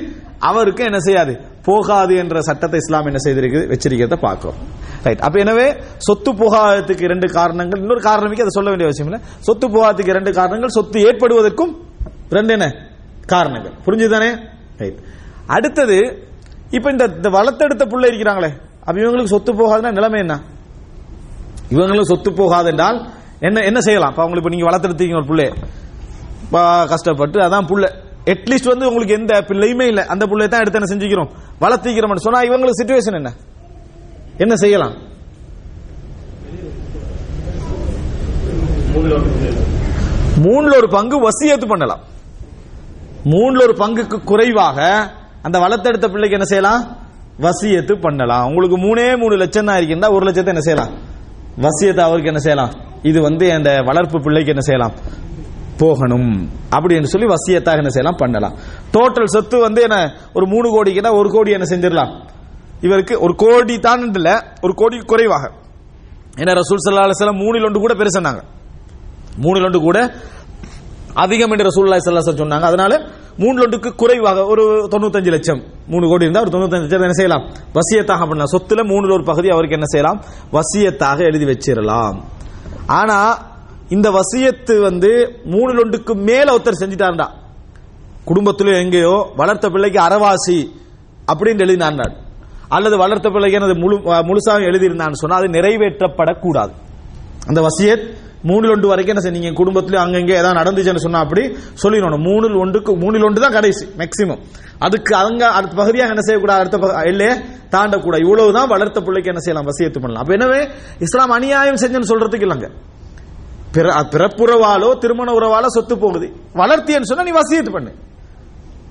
அவருக்கு என்ன செய்யாது? போகாது என்ற சட்டத்தை இஸ்லாம் என்ன செய்திருக்கு வச்சிருக்கிறத பார்க்கிறோம். ரைட் அப்ப எனவே சொத்து போகாததுக்கு இரண்டு காரணங்கள் இன்னொரு காரணமே அதை சொல்ல வேண்டிய அவசியம் இல்லை. சொத்து போகாததுக்கு இரண்டு காரணங்கள் சொத்து ஏற்படுவதற்கும் ரெண்டு என்ன? காரணங்கள். புரிஞ்சுதானே ரைட் அடுத்தது இப்ப இந்த இந்த வளர்த்தெடுத்த புள்ள இருக்கிறாங்களே அப்ப இவங்களுக்கு சொத்து போகாதுன்னா நிலைமை என்ன? இவங்களுக்கு சொத்து போகாது என்றால் என்ன என்ன செய்யலாம்? இப்ப அவங்களுக்கு இப்ப நீங்க வளர்த்தெடுத்தீங்க ஒரு புள்ளைய. பா, கஷ்டப்பட்டு அதான் புள்ள. அட்லீஸ்ட் வந்து உங்களுக்கு எந்த பிள்ளையுமே இல்லை. அந்த பிள்ளை தான் எடுத்து என்ன செஞ்சுக்கிறோம்? வளர்த்திக்கிறோம் சொன்னா இவங்களுக்கு சுச்சுவேஷன் என்ன? என்ன செய்யலாம்? மூணுல ஒரு பங்கு வசியத்து பண்ணலாம். மூணுல ஒரு பங்குக்கு குறைவாக அந்த வளர்த்தெடுத்த பிள்ளைக்கு என்ன செய்யலாம்? வசியத்து பண்ணலாம். உங்களுக்கு மூணே மூணு லட்சம் தான் இருக்கின்றா ஒரு லட்சத்தை என்ன செய்யலாம்? வசியத்தை அவருக்கு என்ன செய்யலாம்? இது வந்து அந்த வளர்ப்பு பிள்ளைக்கு என்ன செய்யலாம்? போகணும். அப்படின்னு சொல்லி வசியத்தாக என்ன செய்யலாம்? பண்ணலாம். டோட்டல் சொத்து வந்து என்ன? ஒரு மூணு கோடிக்குன்னா ஒரு கோடி என்ன செஞ்சிடலாம்? இவருக்கு ஒரு கோடி தான் இல்ல ஒரு கோடி குறைவாக. ஏன்னா ரசூல் சல்லா அலிஸ்லாம் வஸல்லம் மூணில் ஒன்று கூட பெருசுனாங்க மூணில் ஒன்று கூட அதிகம் என்று ரசூல்லா ஸல்லல்லாஹு சொன்னாங்க. அதனால மூணு லொண்டுக்கு குறைவாக ஒரு தொண்ணூத்தஞ்சு லட்சம். மூணு கோடி இருந்தால் ஒரு தொண்ணூத்தஞ்சு லட்சம் என்ன செய்யலாம்? வசியத்தாக பண்ணலாம். சொத்துல மூணுல ஒரு பகுதி அவருக்கு என்ன செய்யலாம்? வசியத்தாக எழுதி வச்சிடலாம் ஆனா இந்த வசியத்து வந்து மூணு லொண்டுக்கு மேல ஒருத்தர் செஞ்சிட்டாருடா. குடும்பத்திலோ எங்கேயோ வளர்த்த பிள்ளைக்கு அறவாசி அப்படின்னு எழுதினார் அல்லது வளர்த்த பிள்ளைக்கு எனது முழு முழுசாக எழுதியிருந்தான்னு சொன்னா அது நிறைவேற்றப்படக்கூடாது. அந்த வசியத் மூணில் ஒன்று வரைக்கும் என்ன செய்ய நீங்க குடும்பத்திலயும் அங்கங்கே ஏதாவது நடந்துச்சுன்னு சொன்னா அப்படி சொல்லிடணும். மூணில் ஒன்றுக்கு மூணில் ஒன்று தான் கடைசி மேக்சிமம் அதுக்கு அங்க அடுத்த பகுதியாக என்ன செய்யக்கூடாது? அடுத்த பகு- எல்லையே தாண்டக்கூடாது. இவ்வளவுதான் வளர்த்த பிள்ளைக்கு என்ன செய்யலாம்? வசியத்து பண்ணலாம். அப்ப எனவே இஸ்லாம் அநியாயம் செஞ்சுன்னு சொல்றதுக்கு இல்லைங்க. பிற- பிறப்புறவாலோ திருமண உறவாலோ சொத்து போகுது. வளர்த்தியன்னு சொன்னா நீ வசியத்து பண்ணு.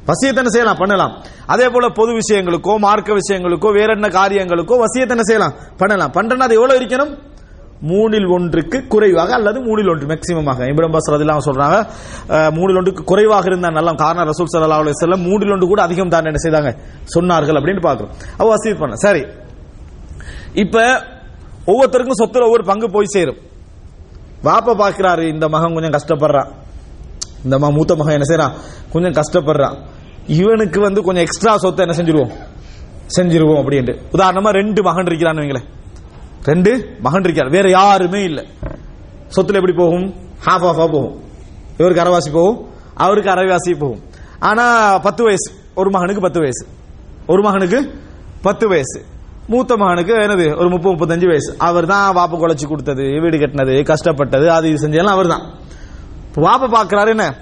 வசியத்தனை செய்யலாம்? பண்ணலாம். அதே போல பொது விஷயங்களுக்கோ மார்க்க விஷயங்களுக்கோ வேற என்ன காரியங்களுக்கோ வசியத்தனை செய்யலாம்? பண்ணலாம். பண்றேன்னா அது எவ்வளவு இருக்கணும்? மூணில் ஒன்றுக்கு குறைவாக அல்லது மூணில் ஒன்று மேக்சிமமாக இப்ரம் பாஸ் ரதிலாம் சொல்றாங்க மூணில் ஒன்றுக்கு குறைவாக இருந்தா நல்லா காரணம் ரசூல் சல்லா அலைஹி செல்லம் மூணில் ஒன்று கூட அதிகம் தான் என்ன செய்தாங்க? சொன்னார்கள் அப்படின்னு பாக்குறோம் அவ வசதி பண்ண. சரி. இப்ப ஒவ்வொருத்தருக்கும் சொத்துல ஒவ்வொரு பங்கு போய் சேரும். வாப்ப பாக்குறாரு இந்த மகன் கொஞ்சம் கஷ்டப்படுறான் இந்த மகன் மூத்த மகன் என்ன செய்யறான் கொஞ்சம் கஷ்டப்படுறான் இவனுக்கு வந்து கொஞ்சம் எக்ஸ்ட்ரா சொத்தை என்ன செஞ்சிருவோம்? செஞ்சிருவோம் அப்படின்ட்டு. உதாரணமா ரெண்டு மகன் இருக்கிறான்னு வைங்களேன். ரெண்டு மகன் இருக்கார். வேற யாருமே இல்ல. சொத்துல எப்படி போகும்? ஹாஃப் ஆஃபா போகும். இவருக்கு அரைவாசி போகும். அவருக்கு அரைவாசி போகும். ஆனா பத்து வயசு. ஒரு மகனுக்கு பத்து வயசு. ஒரு மகனுக்கு பத்து வயசு. மூத்த மகனுக்கு என்னது? ஒரு முப்பது முப்பத்தஞ்சு வயசு. அவர் தான் வாப்ப குழைச்சு கொடுத்தது வீடு கட்டினது கஷ்டப்பட்டது அது இது செஞ்சதெல்லாம் அவர் தான் வாப்ப பாக்குறாரு என்ன?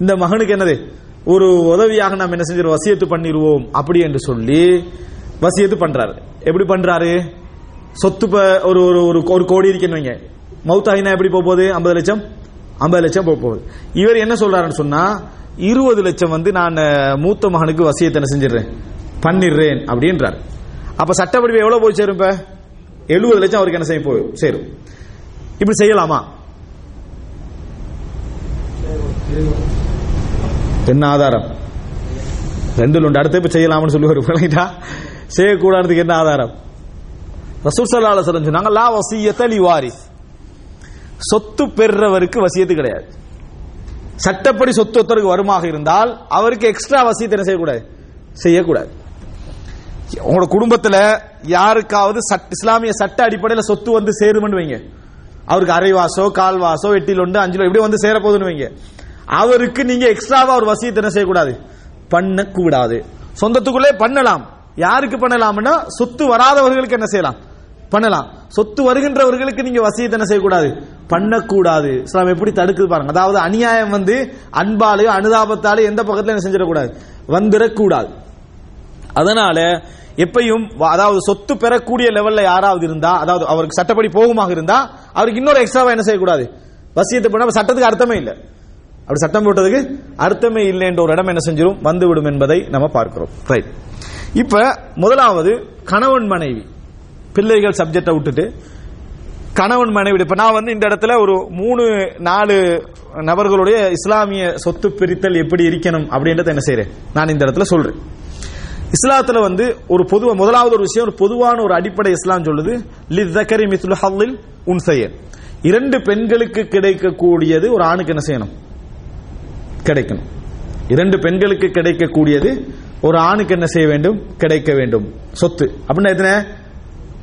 இந்த மகனுக்கு என்னது? ஒரு உதவியாக நாம் என்ன செஞ்சிருவோம் வசியத்து பண்ணிடுவோம் அப்படி என்று சொல்லி வசியத்து பண்றாரு. எப்படி பண்றாரு? சொத்து ஒரு ஒரு ஒரு ஒரு கோடி இருக்குன்னு வைங்க. மௌத்தாயினா எப்படி போக போகுது ஐம்பது லட்சம்? ஐம்பது லட்சம் போக போகுது இவர் என்ன சொல்றாருன்னு சொன்னா இருபது லட்சம் வந்து நான் மூத்த மகனுக்கு வசியத்தை என்ன செஞ்சிடுறேன். பண்ணிடுறேன் அப்படின்றார். அப்ப சட்டப்படி எவ்வளவு போய் சேரும் இப்ப? எழுபது லட்சம் அவருக்கு என்ன செய்ய போய் சேரும். இப்படி செய்யலாமா? என்ன ஆதாரம் ரெண்டு உண்டு. அடுத்த இப்ப செய்யலாம்னு சொல்லி ஒரு செய்யக்கூடாதுக்கு என்ன ஆதாரம்? ரசூல் சல்லா அலைஹி சொன்னாங்க லா வசியத்த லி வாரிஸ். சொத்து பெறுறவருக்கு வசியத்து கிடையாது. சட்டப்படி சொத்து ஒருத்தருக்கு வருமாக இருந்தால் அவருக்கு எக்ஸ்ட்ரா வசியத்தை என்ன செய்யக்கூடாது? செய்யக்கூடாது. உங்களோட குடும்பத்துல யாருக்காவது சட்- இஸ்லாமிய சட்ட அடிப்படையில் சொத்து வந்து சேருமென்னு வைங்க. அவருக்கு அரைவாசோ கால்வாசோ எட்டில் ஒன்று அஞ்சிலோ இப்படி வந்து சேரப்போகுதுன்னு வைங்க. அவருக்கு நீங்க எக்ஸ்ட்ராவா ஒரு வசியத்தை என்ன செய்யக்கூடாது? பண்ணக்கூடாது. சொந்தத்துக்குள்ளே பண்ணலாம். யாருக்கு பண்ணலாம்னா சொத்து வராதவர்களுக்கு என்ன செய்யலாம்? பண்ணலாம். சொத்து வருகின்றவர்களுக்கு நீங்க வசியத்தை என்ன செய்யக்கூடாது. பண்ணக்கூடாது. இஸ்லாம் எப்படி தடுக்குது பாருங்க. அதாவது அநியாயம் வந்து அன்பாலேயோ அனுதாபத்தாலேயோ எந்த பக்கத்துல என்ன செஞ்சிடக்கூடாது. வந்துடக்கூடாது. அதனால எப்பையும் அதாவது சொத்து பெறக்கூடிய லெவல்ல யாராவது இருந்தா அதாவது அவருக்கு சட்டப்படி போகுமாக இருந்தா அவருக்கு இன்னொரு எக்ஸ்ட்ராவா என்ன செய்யக்கூடாது? வசியத்தை பண்ண சட்டத்துக்கு அர்த்தமே இல்லை. அப்படி சட்டம் போட்டதுக்கு அர்த்தமே இல்லை என்ற ஒரு இடம் என்ன செஞ்சிடும் வந்துவிடும் என்பதை நம்ம பார்க்கிறோம். ரைட் இப்ப முதலாவது கணவன் மனைவி. பிள்ளைகள் சப்ஜெக்டை விட்டுட்டு கணவன் மனைவி இப்ப நான் வந்து இந்த இடத்துல ஒரு மூணு நாலு நபர்களுடைய இஸ்லாமிய சொத்து பிரித்தல் எப்படி இருக்கணும் அப்படின்றத என்ன செய்யறேன் நான் இந்த இடத்துல சொல்றேன். இஸ்லாத்துல வந்து ஒரு பொதுவா முதலாவது ஒரு விஷயம் ஒரு பொதுவான ஒரு அடிப்படை இஸ்லாம் சொல்லுது லித்தக்கரி மித்லு ஹல்லில் உன்சையன். இரண்டு பெண்களுக்கு கிடைக்கக்கூடியது ஒரு ஆணுக்கு என்ன செய்யணும்? கிடைக்கணும். இரண்டு பெண்களுக்கு கிடைக்கக்கூடியது ஒரு ஆணுக்கு என்ன செய்ய வேண்டும்? கிடைக்க வேண்டும். சொத்து. அப்படின்னா எத்தனை?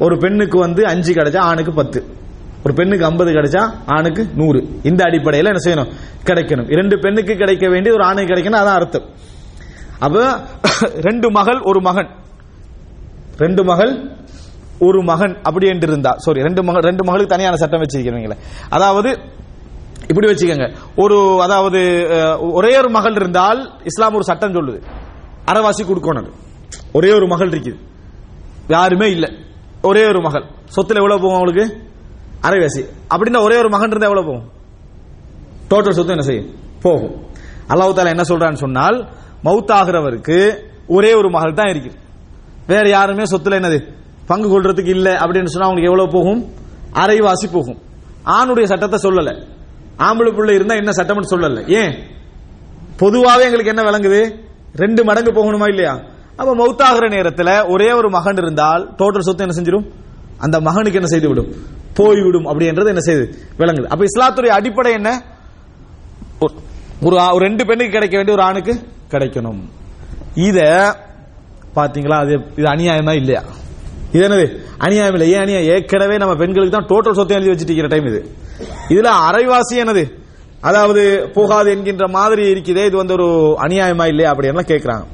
ஒரு பெண்ணுக்கு வந்து அஞ்சு கிடைச்சா ஆணுக்கு பத்து. ஒரு பெண்ணுக்கு ஐம்பது கிடைச்சா ஆணுக்கு நூறு. இந்த அடிப்படையில் என்ன செய்யணும்? கிடைக்கணும். இரண்டு பெண்ணுக்கு கிடைக்க வேண்டிய ஒரு ஆணுக்கு கிடைக்கணும். அதான் அர்த்தம். அப்ப ரெண்டு மகள் ஒரு மகன். ரெண்டு மகள் ஒரு மகன் அப்படி என்று இருந்தா சாரி ரெண்டு மகள் ரெண்டு மகளுக்கு தனியான சட்டம் வச்சிருக்கிறீங்களே. அதாவது இப்படி வச்சுக்கோங்க. ஒரு அதாவது ஒரே ஒரு மகள் இருந்தால் இஸ்லாம் ஒரு சட்டம் சொல்லுது. அறவாசி கொடுக்கணும் ஒரே ஒரு மகள் இருக்குது. யாருமே இல்லை. ஒரே ஒரு மகள். சொத்துல எவ்வளவு போகும் அவங்களுக்கு அரைவாசி அப்படின்னா ஒரே ஒரு மகன் இருந்தா எவ்வளவு போகும்? டோட்டல் சொத்து என்ன செய்யும்? போகும். அல்லாஹு தாலா என்ன சொல்றான்னு சொன்னால் மவுத்தாகிறவருக்கு ஒரே ஒரு மகள் தான் இருக்கு வேற யாருமே சொத்துல என்னது? பங்கு கொள்றதுக்கு இல்லை அப்படின்னு சொன்னா அவங்களுக்கு எவ்வளவு போகும்? அரைவாசி போகும். ஆணுடைய சட்டத்தை சொல்லல. ஆம்பளை புள்ள இருந்தா என்ன சட்டம்னு சொல்லல. ஏன்? பொதுவாவே எங்களுக்கு என்ன விளங்குது? ரெண்டு மடங்கு போகணுமா இல்லையா? அப்ப மௌத்தாகிற நேரத்தில் ஒரே ஒரு மகன் இருந்தால் டோட்டல் சொத்து என்ன செஞ்சிடும்? அந்த மகனுக்கு என்ன செய்து விடும்? போய்விடும் அப்படின்றது என்ன செய்து விளங்குது. அப்ப இஸ்லாத்துடைய அடிப்படை என்ன? ஒரு- ஒரு ரெண்டு பெண்ணுக்கு கிடைக்க வேண்டிய ஒரு ஆணுக்கு கிடைக்கணும். இத பாத்தீங்களா? அது இது அநியாயமா இல்லையா? இது என்னது? அநியாயம் இல்லை. ஏன் அநியாயம்? ஏற்கனவே நம்ம பெண்களுக்கு தான் டோட்டல் சொத்தை எழுதி வச்சுட்டு இருக்கிற டைம் இது. இதுல அரைவாசி என்னது? அதாவது போகாது என்கின்ற மாதிரி இருக்குதே இது வந்து ஒரு அநியாயமா இல்லையா அப்படின்னு கேட்கிறாங்க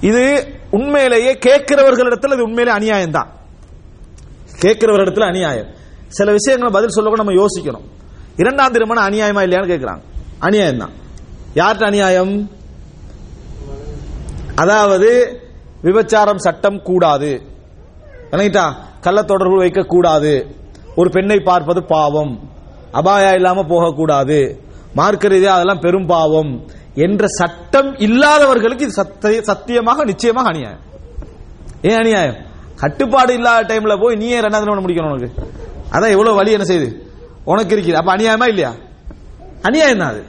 இது உண்மையிலேயே கேட்கிறவர்களிடத்தில் அது உண்மையிலே அநியாயம் தான் கேட்கிறவர்களிடத்தில் அநியாயம். சில விஷயங்களை பதில் சொல்ல கூட நம்ம யோசிக்கணும். இரண்டாம் திருமணம் அநியாயமா இல்லையான்னு கேட்கிறாங்க. அநியாயம் தான் யார்கிட்ட அநியாயம்? அதாவது விபச்சாரம் சட்டம் கூடாது. விளங்கிட்டா? கள்ள தொடர்பு வைக்க கூடாது ஒரு பெண்ணை பார்ப்பது பாவம். அபாயா இல்லாம போகக்கூடாது. மார்க்கரீதியா அதெல்லாம் பெரும் பாவம். என்ற சட்டம் இல்லாதவர்களுக்கு இது சத்திய- சத்தியமாக நிச்சயமாக அநியாயம். ஏன் அநியாயம்? கட்டுப்பாடு இல்லாத டைம்ல போய் நீயே ரெண்டாவது பண்ண முடிக்கணும் உனக்கு? அதான் எவ்வளவு வழி என்ன செய்யுது உனக்கு இருக்குது. அப்ப அநியாயமா இல்லையா? அநியாயம் தான் அது.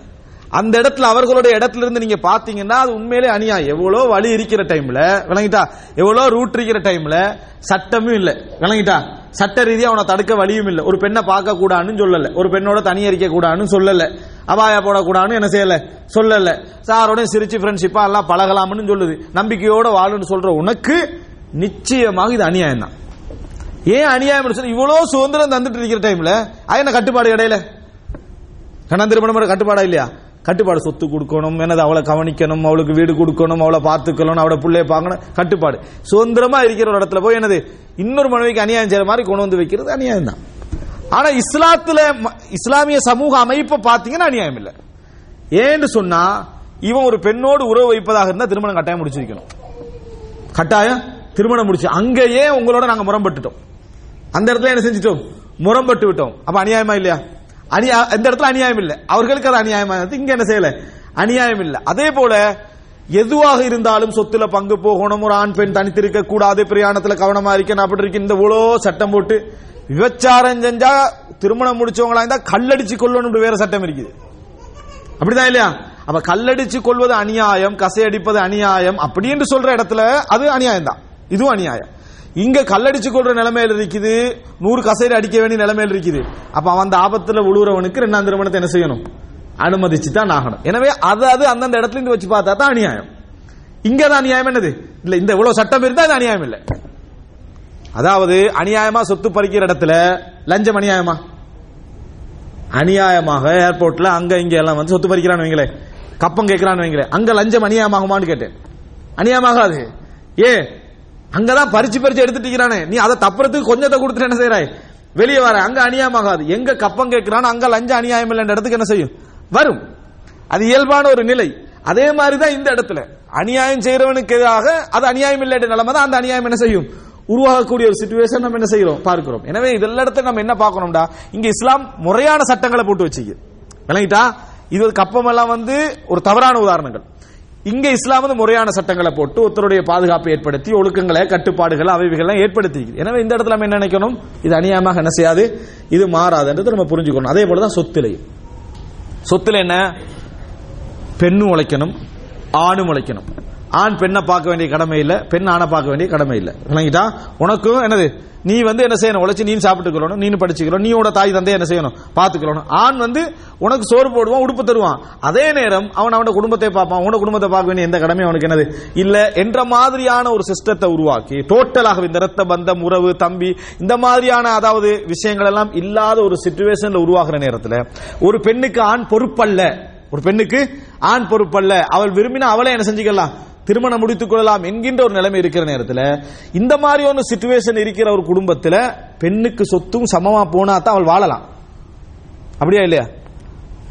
அந்த இடத்துல அவர்களுடைய இடத்துல இருந்து நீங்க பாத்தீங்கன்னா அது உண்மையிலே அநியாயம். எவ்வளவு வழி இருக்கிற டைம்ல விளங்கிட்டா? எவ்வளவு ரூட் இருக்கிற டைம்ல சட்டமும் இல்ல. விளங்கிட்டா? சட்ட ரீதியா அவனை தடுக்க வழியும் இல்ல. ஒரு பெண்ணை பார்க்க கூடாதுன்னு சொல்லல. ஒரு பெண்ணோட தனி அறிக்க கூடாதுன்னு சொல்லல. அபாயா போடக்கூடாதுன்னு என்ன செய்யல? சொல்லல. சாரோட சிரிச்சு ஃப்ரெண்ட்ஷிப்பா எல்லாம் பழகலாம்னு சொல்லுது. நம்பிக்கையோட வாழுன்னு சொல்ற உனக்கு நிச்சயமாக இது அநியாயம் தான். ஏன் அநியாயம் சொல்லி இவ்வளவு சுதந்திரம் தந்துட்டு இருக்கிற டைம்ல அது என்ன கட்டுப்பாடு இடையில? கண்ணன் திருமணம் கட்டுப்பாடா இல்லையா? கட்டுப்பாடு சொத்து கொடுக்கணும் என்னது அவளை கவனிக்கணும் அவளுக்கு வீடு கொடுக்கணும் அவளை பார்த்துக்கணும் அவளை பிள்ளைய பார்க்கணும். கட்டுப்பாடு. சுதந்திரமா இருக்கிற ஒரு இடத்துல போய் என்னது இன்னொரு மனைவிக்கு அநியாயம் செய்யற மாதிரி கொண்டு வந்து வைக்கிறது அநியாயம் தான். ஆனா இஸ்லாத்துல ம- இஸ்லாமிய சமூக அமைப்பை பார்த்தீங்கன்னா அநியாயம் இல்லை. ஏன்னு சொன்னா இவன் ஒரு பெண்ணோடு உறவு வைப்பதாக இருந்தா திருமணம் கட்டாயம் முடிச்சிருக்கணும். கட்டாயம்? திருமணம் முடிச்சு அங்கேயே உங்களோட நாங்க முரம்பட்டுட்டோம் அந்த இடத்துல என்ன செஞ்சிட்டோம்? முரம்பட்டு விட்டோம். அப்ப அநியாயமா இல்லையா? அநியா இந்த இடத்துல அநியாயம் இல்லை? அவர்களுக்கு அது அநியாயமா? இருந்தது இங்க என்ன செய்யல? அநியாயம் இல்லை. அதே போல எதுவாக இருந்தாலும் சொத்துல பங்கு போகணும். ஒரு ஆண் பெண் தனித்திருக்க கூடாது. பிரயாணத்துல கவனமா இருக்கணும் அப்படி இருக்கு இந்த இவ்வளோ சட்டம் போட்டு விபச்சாரம் செஞ்சா திருமணம் முடிச்சவங்களா இருந்தா கல்லடிச்சு கொள்ளணும் வேற சட்டம் இருக்குது. அப்படிதான் இல்லையா? அப்ப கல்லடிச்சு கொள்வது அநியாயம் கசையடிப்பது அநியாயம். அப்படி என்று சொல்ற இடத்துல அது அநியாயம் தான் இதுவும் அநியாயம். இங்க கல்லடிச்சு கொள்ற நிலைமையில இருக்குது. நூறு கசையில அடிக்க வேண்டிய நிலைமையில இருக்குது. அப்ப அவன் அந்த ஆபத்துல உழுவுறவனுக்கு ரெண்டாம் திருமணத்தை என்ன செய்யணும்? அனுமதிச்சு தான் ஆகணும். எனவே அது அது அந்தந்த இடத்துல இருந்து வச்சு பார்த்தா தான் அநியாயம். இங்க தான் அநியாயம் என்னது? இல்ல இந்த இவ்வளவு சட்டம் இருந்தா அது அநியாயம் இல்லை. அதாவது அநியாயமா சொத்து பறிக்கிற இடத்துல லஞ்சம் அநியாயமா? அநியாயமாக ஏர்போர்ட்ல அங்க இங்க எல்லாம் வந்து சொத்து பறிக்கிறான்னு வைங்களே. கப்பம் கேட்கிறான்னு வைங்களே. அங்க லஞ்சம் அநியாயமாகுமான்னு கேட்டேன். அநியாயமாகாது. ஏ அங்கதான் பறிச்சு பறிச்சு எடுத்துட்டு நீ அதை தப்புறதுக்கு கொஞ்சத்தை கொடுத்துட்டு என்ன செய்யறாய்? வெளியே வர அங்க அநியாயமாகாது. எங்க கப்பம் கேட்கிறான் அங்க லஞ்சம் அநியாயம் இல்லைன்ற இடத்துக்கு என்ன செய்யும்? வரும். அது இயல்பான ஒரு நிலை. அதே மாதிரிதான் இந்த இடத்துல. அநியாயம் செய்யறவனுக்கு எதிராக அது அநியாயம் இல்லை நிலைமை தான் அந்த அநியாயம் என்ன செய்யும்? உருவாகக்கூடிய ஒரு சுச்சுவேஷன் நம்ம என்ன செய்யறோம் பார்க்கிறோம். எனவே இதெல்லாம் இடத்துல நம்ம என்ன பார்க்கணும்டா? இங்க இஸ்லாம் முறையான சட்டங்களை போட்டு வச்சுக்கு விளங்கிட்டா? இது கப்பம் எல்லாம் வந்து ஒரு தவறான உதாரணங்கள். இங்க இஸ்லாம் வந்து முறையான சட்டங்களை போட்டு ஒருத்தருடைய பாதுகாப்பை ஏற்படுத்தி ஒழுக்கங்களை கட்டுப்பாடுகளை அவைகள்லாம் ஏற்படுத்தி எனவே இந்த இடத்துல நம்ம என்ன நினைக்கணும்? இது அநியாயமாக என்ன செய்யாது இது மாறாதுன்றது நம்ம புரிஞ்சுக்கணும். அதே போலதான் சொத்துலையும். சொத்துல என்ன? பெண்ணும் உழைக்கணும் ஆணும் உழைக்கணும். ஆண் பெண்ணை பார்க்க வேண்டிய கடமை இல்லை பெண் ஆணை பார்க்க வேண்டிய கடமை இல்லை. விளங்கிட்டா? உனக்கும் என்னது? நீ வந்து என்ன செய்யணும்? உழைச்சி நீ சாப்பிட்டுக்கணும் நீ படிச்சுக்கணும் நீ உட தாய் தந்தை என்ன செய்யணும்? பார்த்துக்கணும் ஆண் வந்து உனக்கு சோறு போடுவான் உடுப்பு தருவான். அதே நேரம் அவன் அவன குடும்பத்தை பார்ப்பான். உன குடும்பத்தை பார்க்க வேண்டிய எந்த கடமையும் அவனுக்கு என்னது? இல்ல என்ற மாதிரியான ஒரு சிஸ்டத்தை உருவாக்கி டோட்டலாக இந்த ரத்த பந்தம் உறவு தம்பி இந்த மாதிரியான அதாவது விஷயங்கள் எல்லாம் இல்லாத ஒரு சிச்சுவேஷன்ல உருவாகிற நேரத்தில் ஒரு பெண்ணுக்கு ஆண் பொறுப்பல்ல. ஒரு பெண்ணுக்கு ஆண் பொறுப்பல்ல. அவள் விரும்பினா அவளே என்ன செஞ்சுக்கலாம்? திருமணம் முடித்துக் கொள்ளலாம் என்கின்ற ஒரு நிலைமை இருக்கிற நேரத்தில் இந்த மாதிரி ஒரு சிச்சுவேஷன் இருக்கிற ஒரு குடும்பத்தில் பெண்ணுக்கு சொத்தும் சமமா போனா தான் அவள் வாழலாம். அப்படியா இல்லையா?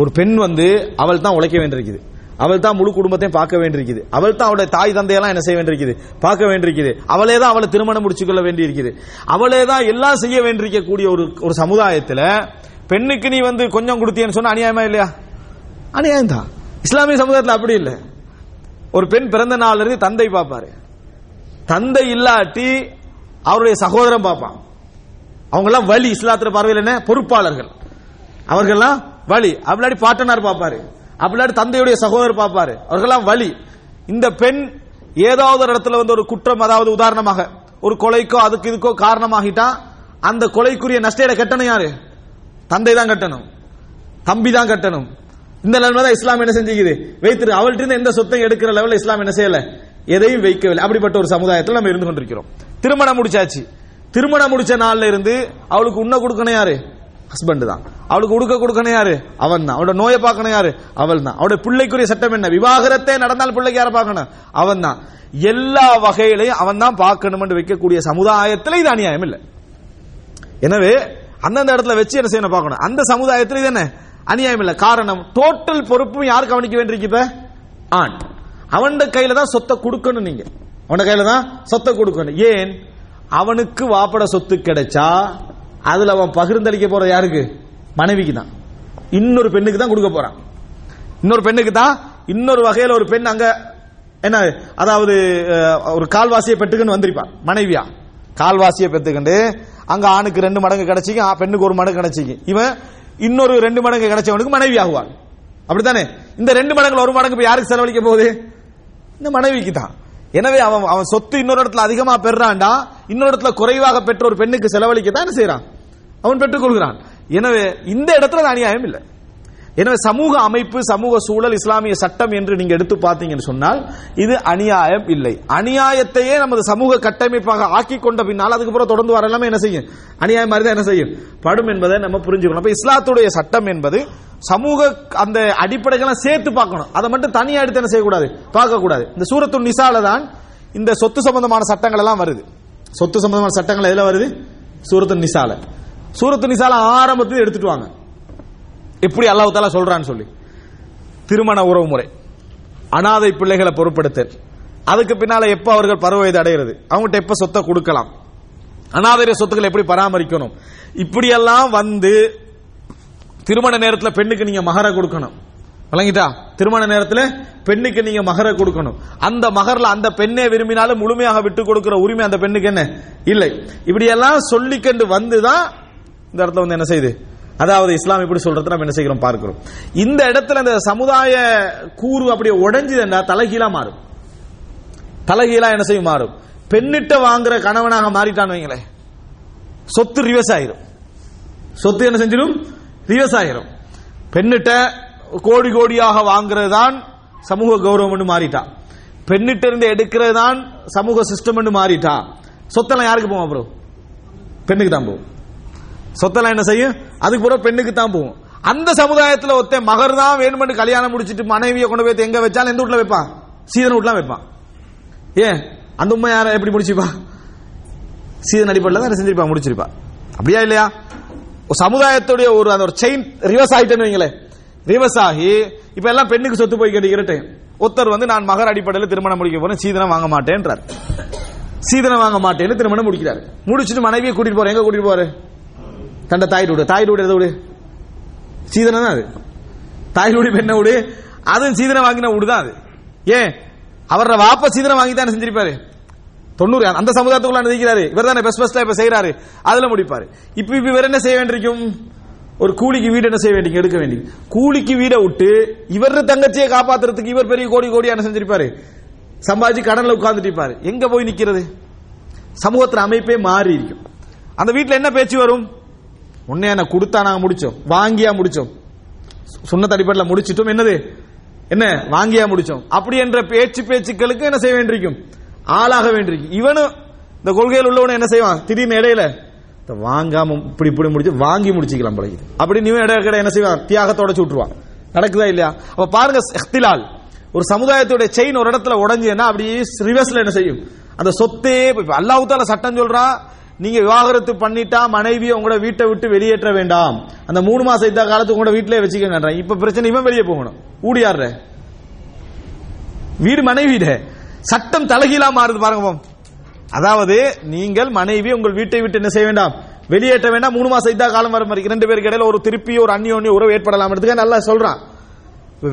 ஒரு பெண் வந்து அவள் தான் உழைக்க வேண்டியிருக்குது. அவள் தான் முழு குடும்பத்தையும் பார்க்க வேண்டியிருக்குது. அவள் தான் அவளுடைய தாய் தந்தையெல்லாம் என்ன செய்ய வேண்டியிருக்குது? பார்க்க வேண்டியிருக்குது. அவளே தான் அவளை திருமணம் முடிச்சுக்கொள்ள வேண்டியிருக்குது. அவளே தான் எல்லாம் செய்ய வேண்டியிருக்கக்கூடிய ஒரு ஒரு சமுதாயத்தில் பெண்ணுக்கு நீ வந்து கொஞ்சம் கொடுத்தீன்னு சொன்னா அநியாயமா இல்லையா? அநியாயம் தான் இஸ்லாமிய சமுதாயத்தில் அப்படி இல்லை. ஒரு பெண் பிறந்த நாள் இருந்து தந்தை பார்ப்பாரு. தந்தை இல்லாட்டி அவருடைய சகோதரன் பார்ப்பான். அவங்க எல்லாம் வழி இஸ்லாத்துல பார்வையில் என்ன? பொறுப்பாளர்கள். அவர்கள்லாம் வழி அப்படி பாட்டனார் பார்ப்பாரு. அப்படி தந்தையுடைய சகோதரர் பார்ப்பாரு. அவர்கள்லாம் வழி இந்த பெண் ஏதாவது ஒரு இடத்துல வந்து ஒரு குற்றம் அதாவது உதாரணமாக ஒரு கொலைக்கோ அதுக்கு இதுக்கோ காரணமாகிட்டா அந்த கொலைக்குரிய நஷ்டத்தை கட்டணும் யாரு? தந்தை தான் கட்டணும். தம்பி தான் கட்டணும். இந்த நிலைமை தான் இஸ்லாம் என்ன செஞ்சுக்குது? வைத்திரு அவள்கிட்ட எந்த சொத்தையும் எடுக்கிற லெவலில் இஸ்லாம் என்ன செய்யல? எதையும் வைக்கவில்லை. அப்படிப்பட்ட ஒரு சமுதாயத்தில் நம்ம இருந்து கொண்டிருக்கிறோம். திருமணம் முடிச்சாச்சு. திருமணம் முடிச்ச நாள்ல இருந்து அவளுக்கு உண்ண கொடுக்கணும் யாரு? ஹஸ்பண்ட் தான். அவளுக்கு உடுக்க கொடுக்கணும் யாரு? அவன் தான். அவளோட நோயை பார்க்கணும் யாரு? அவள் தான். அவளுடைய பிள்ளைக்குரிய சட்டம் என்ன? விவாகரத்தே நடந்தால் பிள்ளைக்கு யாரை பார்க்கணும்? அவன் தான். எல்லா வகையிலையும் அவன் தான் பார்க்கணும் என்று வைக்கக்கூடிய சமுதாயத்தில் இது அநியாயம் இல்லை. எனவே அந்தந்த இடத்துல வச்சு என்ன செய்யணும் பார்க்கணும். அந்த சமுதாயத்தில் இது என்ன? அநியாயம் இல்ல காரணம் டோட்டல் பொறுப்பும் யார் கவனிக்க வேண்டியிருக்கு இப்ப? ஆண். அவன் கையில தான் சொத்தை கொடுக்கணும் நீங்க. அவன கையில தான் சொத்தை கொடுக்கணும். ஏன்? அவனுக்கு வாப்பட சொத்து கிடைச்சா அதுல அவன் பகிர்ந்தளிக்க போறது யாருக்கு? மனைவிக்கு தான். இன்னொரு பெண்ணுக்கு தான் கொடுக்க போறான். இன்னொரு பெண்ணுக்கு தான் இன்னொரு வகையில ஒரு பெண் அங்க என்ன அதாவது ஒரு கால்வாசியை பெற்றுக்கன்னு வந்திருப்பான். மனைவியா? கால்வாசியை பெற்றுக்கண்டு அங்க ஆணுக்கு ரெண்டு மடங்கு கிடைச்சிக்கு பெண்ணுக்கு ஒரு மடங்கு கிடைச்சிக்கு இவன் இன்னொரு ரெண்டு மடங்கு கிடைச்சவனுக்கு மனைவி ஆகுவாள். அப்படித்தானே? இந்த ரெண்டு மடங்குல ஒரு மடங்கு யாருக்கு செலவழிக்க போகுது? இந்த மனைவிக்கு தான். எனவே அவன் அவன் சொத்து இன்னொரு இடத்துல அதிகமா பெறான்டா இன்னொரு இடத்துல குறைவாக பெற்ற ஒரு பெண்ணுக்கு செலவழிக்க தான் என்ன செய்யறான் அவன் பெற்றுக் கொள்கிறான். எனவே இந்த இடத்துல அது அநியாயம் இல்லை. எனவே சமூக அமைப்பு சமூக சூழல் இஸ்லாமிய சட்டம் என்று நீங்க எடுத்து பார்த்தீங்கன்னு சொன்னால் இது அநியாயம் இல்லை. அநியாயத்தையே நமது சமூக கட்டமைப்பாக ஆக்கி கொண்ட பின்னால் அதுக்கப்புறம் தொடர்ந்து வர எல்லாமே என்ன செய்யும்? அநியாயம் மாதிரி தான் என்ன செய்யும்? படும் என்பதை நம்ம புரிஞ்சுக்கணும். அப்ப இஸ்லாத்துடைய சட்டம் என்பது சமூக அந்த அடிப்படைகளை சேர்த்து பார்க்கணும். அதை மட்டும் தனியா எடுத்து என்ன செய்யக்கூடாது? பார்க்கக்கூடாது. இந்த சூரத்து நிசால தான் இந்த சொத்து சம்பந்தமான சட்டங்கள் எல்லாம் வருது. சொத்து சம்பந்தமான சட்டங்கள் எதுல வருது? சூரத்து நிசால. சூரத்து நிசால ஆரம்பத்தில் எடுத்துட்டு வாங்க. எப்படி அல்லாஹு தாலா சொல்றான்னு சொல்லி. திருமண உறவு முறை அனாதை பிள்ளைகளை பொருட்படுத்தல். அதுக்கு பின்னால எப்ப அவர்கள் பருவ வயது அடைகிறது? அவங்ககிட்ட எப்ப சொத்தை கொடுக்கலாம்? அனாதைய சொத்துக்களை எப்படி பராமரிக்கணும்? இப்படியெல்லாம் வந்து திருமண நேரத்தில் பெண்ணுக்கு நீங்க மகர கொடுக்கணும். விளங்கிட்டா? திருமண நேரத்தில் பெண்ணுக்கு நீங்க மகர கொடுக்கணும். அந்த மகர்ல அந்த பெண்ணே விரும்பினாலும் முழுமையாக விட்டு கொடுக்கிற உரிமை அந்த பெண்ணுக்கு என்ன? இல்லை. இப்படியெல்லாம் சொல்லிக்கண்டு வந்துதான் இந்த இடத்துல வந்து என்ன செய்யுது அதாவது இஸ்லாம் இப்படி சொல்றது நம்ம என்ன செய்கிறோம் பார்க்கிறோம். இந்த இடத்துல இந்த சமுதாய கூறு அப்படியே உடைஞ்சுதுன்னா தலைகீழா மாறும். தலைகீழா என்ன செய்யும்? மாறும். பெண்ணிட்ட வாங்குற கணவனாக மாறிட்டான் வைங்களேன். சொத்து ரிவர்ஸ் ஆயிரும். சொத்து என்ன செஞ்சிடும்? ரிவர்ஸ் ஆயிரும். பெண்ணிட்ட கோடி கோடியாக வாங்குறது தான் சமூக கௌரவம் மாறிட்டான் பெண்ணிட்ட இருந்து எடுக்கிறது தான் சமூக சிஸ்டம் மாறிட்டான் சொத்தெல்லாம் யாருக்கு போவோம் ப்ரோ பெண்ணுக்கு தான் போவோம். சொத்தெல்லாம் என்ன செய்யும்? அதுக்கு பிறகு பெண்ணுக்கு தான் போகும். அந்த சமுதாயத்தில் ஒருத்தன் மகர் தான் வேணுமென்று கல்யாணம் முடிச்சிட்டு மனைவியை கொண்டு போய் எங்க வச்சாலும் எந்த வீட்டில் வைப்பான்? சீதன் வீட்டுலாம் வைப்பான். ஏன்? அந்த உண்மை யாரை எப்படி முடிச்சிருப்பா சீதன் அடிப்படையில் தான் செஞ்சிருப்பா முடிச்சிருப்பா. அப்படியா இல்லையா? சமுதாயத்துடைய ஒரு அந்த ஒரு செயின் ரிவர்ஸ் ஆயிட்டேன்னு வைங்களேன். ரிவர்ஸ் ஆகி இப்ப எல்லாம் பெண்ணுக்கு சொத்து போய் கேட்டுக்கிறேன் ஒருத்தர் வந்து நான் மகர் அடிப்படையில் திருமணம் முடிக்க போறேன் சீதனம் வாங்க மாட்டேன்றார். சீதனம் வாங்க மாட்டேன்னு திருமணம் முடிக்கிறார். முடிச்சிட்டு மனைவியை கூட்டிட்டு போறேன் எங்க கூட்டிட்டு போறாரு? தண்ட தாய் விடு தாய் வீடு எதை விடு? சீதனம் தான் அது. தாய் வீடு பெண்ண விடு. அதுவும் சீதனம் வாங்கின விடுதான் அது. ஏன்? அவரோட வாப்ப சீதனம் வாங்கி தானே செஞ்சிருப்பாரு? தொண்ணூறு அந்த சமுதாயத்துக்குள்ள நினைக்கிறாரு இவர் தானே பெஸ்ட் பெஸ்டா இப்ப செய்யறாரு அதுல முடிப்பாரு. இப்ப இப்ப இவர் என்ன செய்ய வேண்டியிருக்கும்? ஒரு கூலிக்கு வீடு என்ன செய்ய வேண்டிய எடுக்க வேண்டிய கூலிக்கு வீடை விட்டு இவர் தங்கச்சியை காப்பாத்துறதுக்கு இவர் பெரிய கோடி கோடி என்ன செஞ்சிருப்பாரு? சம்பாதிச்சு கடன்ல உட்கார்ந்துட்டு இருப்பாரு. எங்க போய் நிக்கிறது? சமூகத்தின் அமைப்பே மாறி இருக்கும் அந்த வீட்டுல என்ன பேச்சு வரும்? உன்னை என்ன கொடுத்தா நாங்க முடிச்சோம். வாங்கியா முடிச்சோம். சுண்ண அடிப்படையில் முடிச்சிட்டோம். என்னது? என்ன? வாங்கியா முடிச்சோம். அப்படி என்ற பேச்சு பேச்சுக்களுக்கு என்ன செய்ய வேண்டியிருக்கும்? ஆளாக வேண்டியிருக்கும். இவனும் இந்த கொள்கையில் உள்ளவன என்ன செய்வான்? திடீர்னு இடையில வாங்காம இப்படி இப்படி முடிச்சு வாங்கி முடிச்சுக்கலாம் பழகிது அப்படி நீ இடையில என்ன செய்வான்? தியாகத்தோட சுட்டுருவான் நடக்குதா இல்லையா? அப்ப பாருங்க இஹ்திலால். ஒரு சமுதாயத்துடைய செயின் ஒரு இடத்துல உடஞ்சுன்னா அப்படியே ரிவர்ஸ்ல என்ன செய்யும்? அந்த சொத்தே இப்ப தால சட்டம் சொல்றான் நீங்க விவாகரத்து பண்ணிட்டா மனைவியை உங்களோட வீட்டை விட்டு வெளியேற்ற வேண்டாம். அந்த மூணு மாசம் இந்த காலத்து உங்களோட வீட்டிலே வச்சுக்கங்க இப்ப பிரச்சனை இவன் வெளியே போகணும். ஊடியாடுற வீடு மனைவிட சட்டம் தலைகீழா மாறுது பாருங்க அதாவது நீங்கள் மனைவி உங்கள் வீட்டை விட்டு என்ன செய்ய வேண்டாம்? வெளியேற்ற வேண்டாம். மூணு மாசம் இதா காலம் வர மாதிரி ரெண்டு பேருக்கு இடையில ஒரு திருப்பி ஒரு அந்நியோன்ய உறவு ஏற்படலாம். நல்லா சொல்றான்.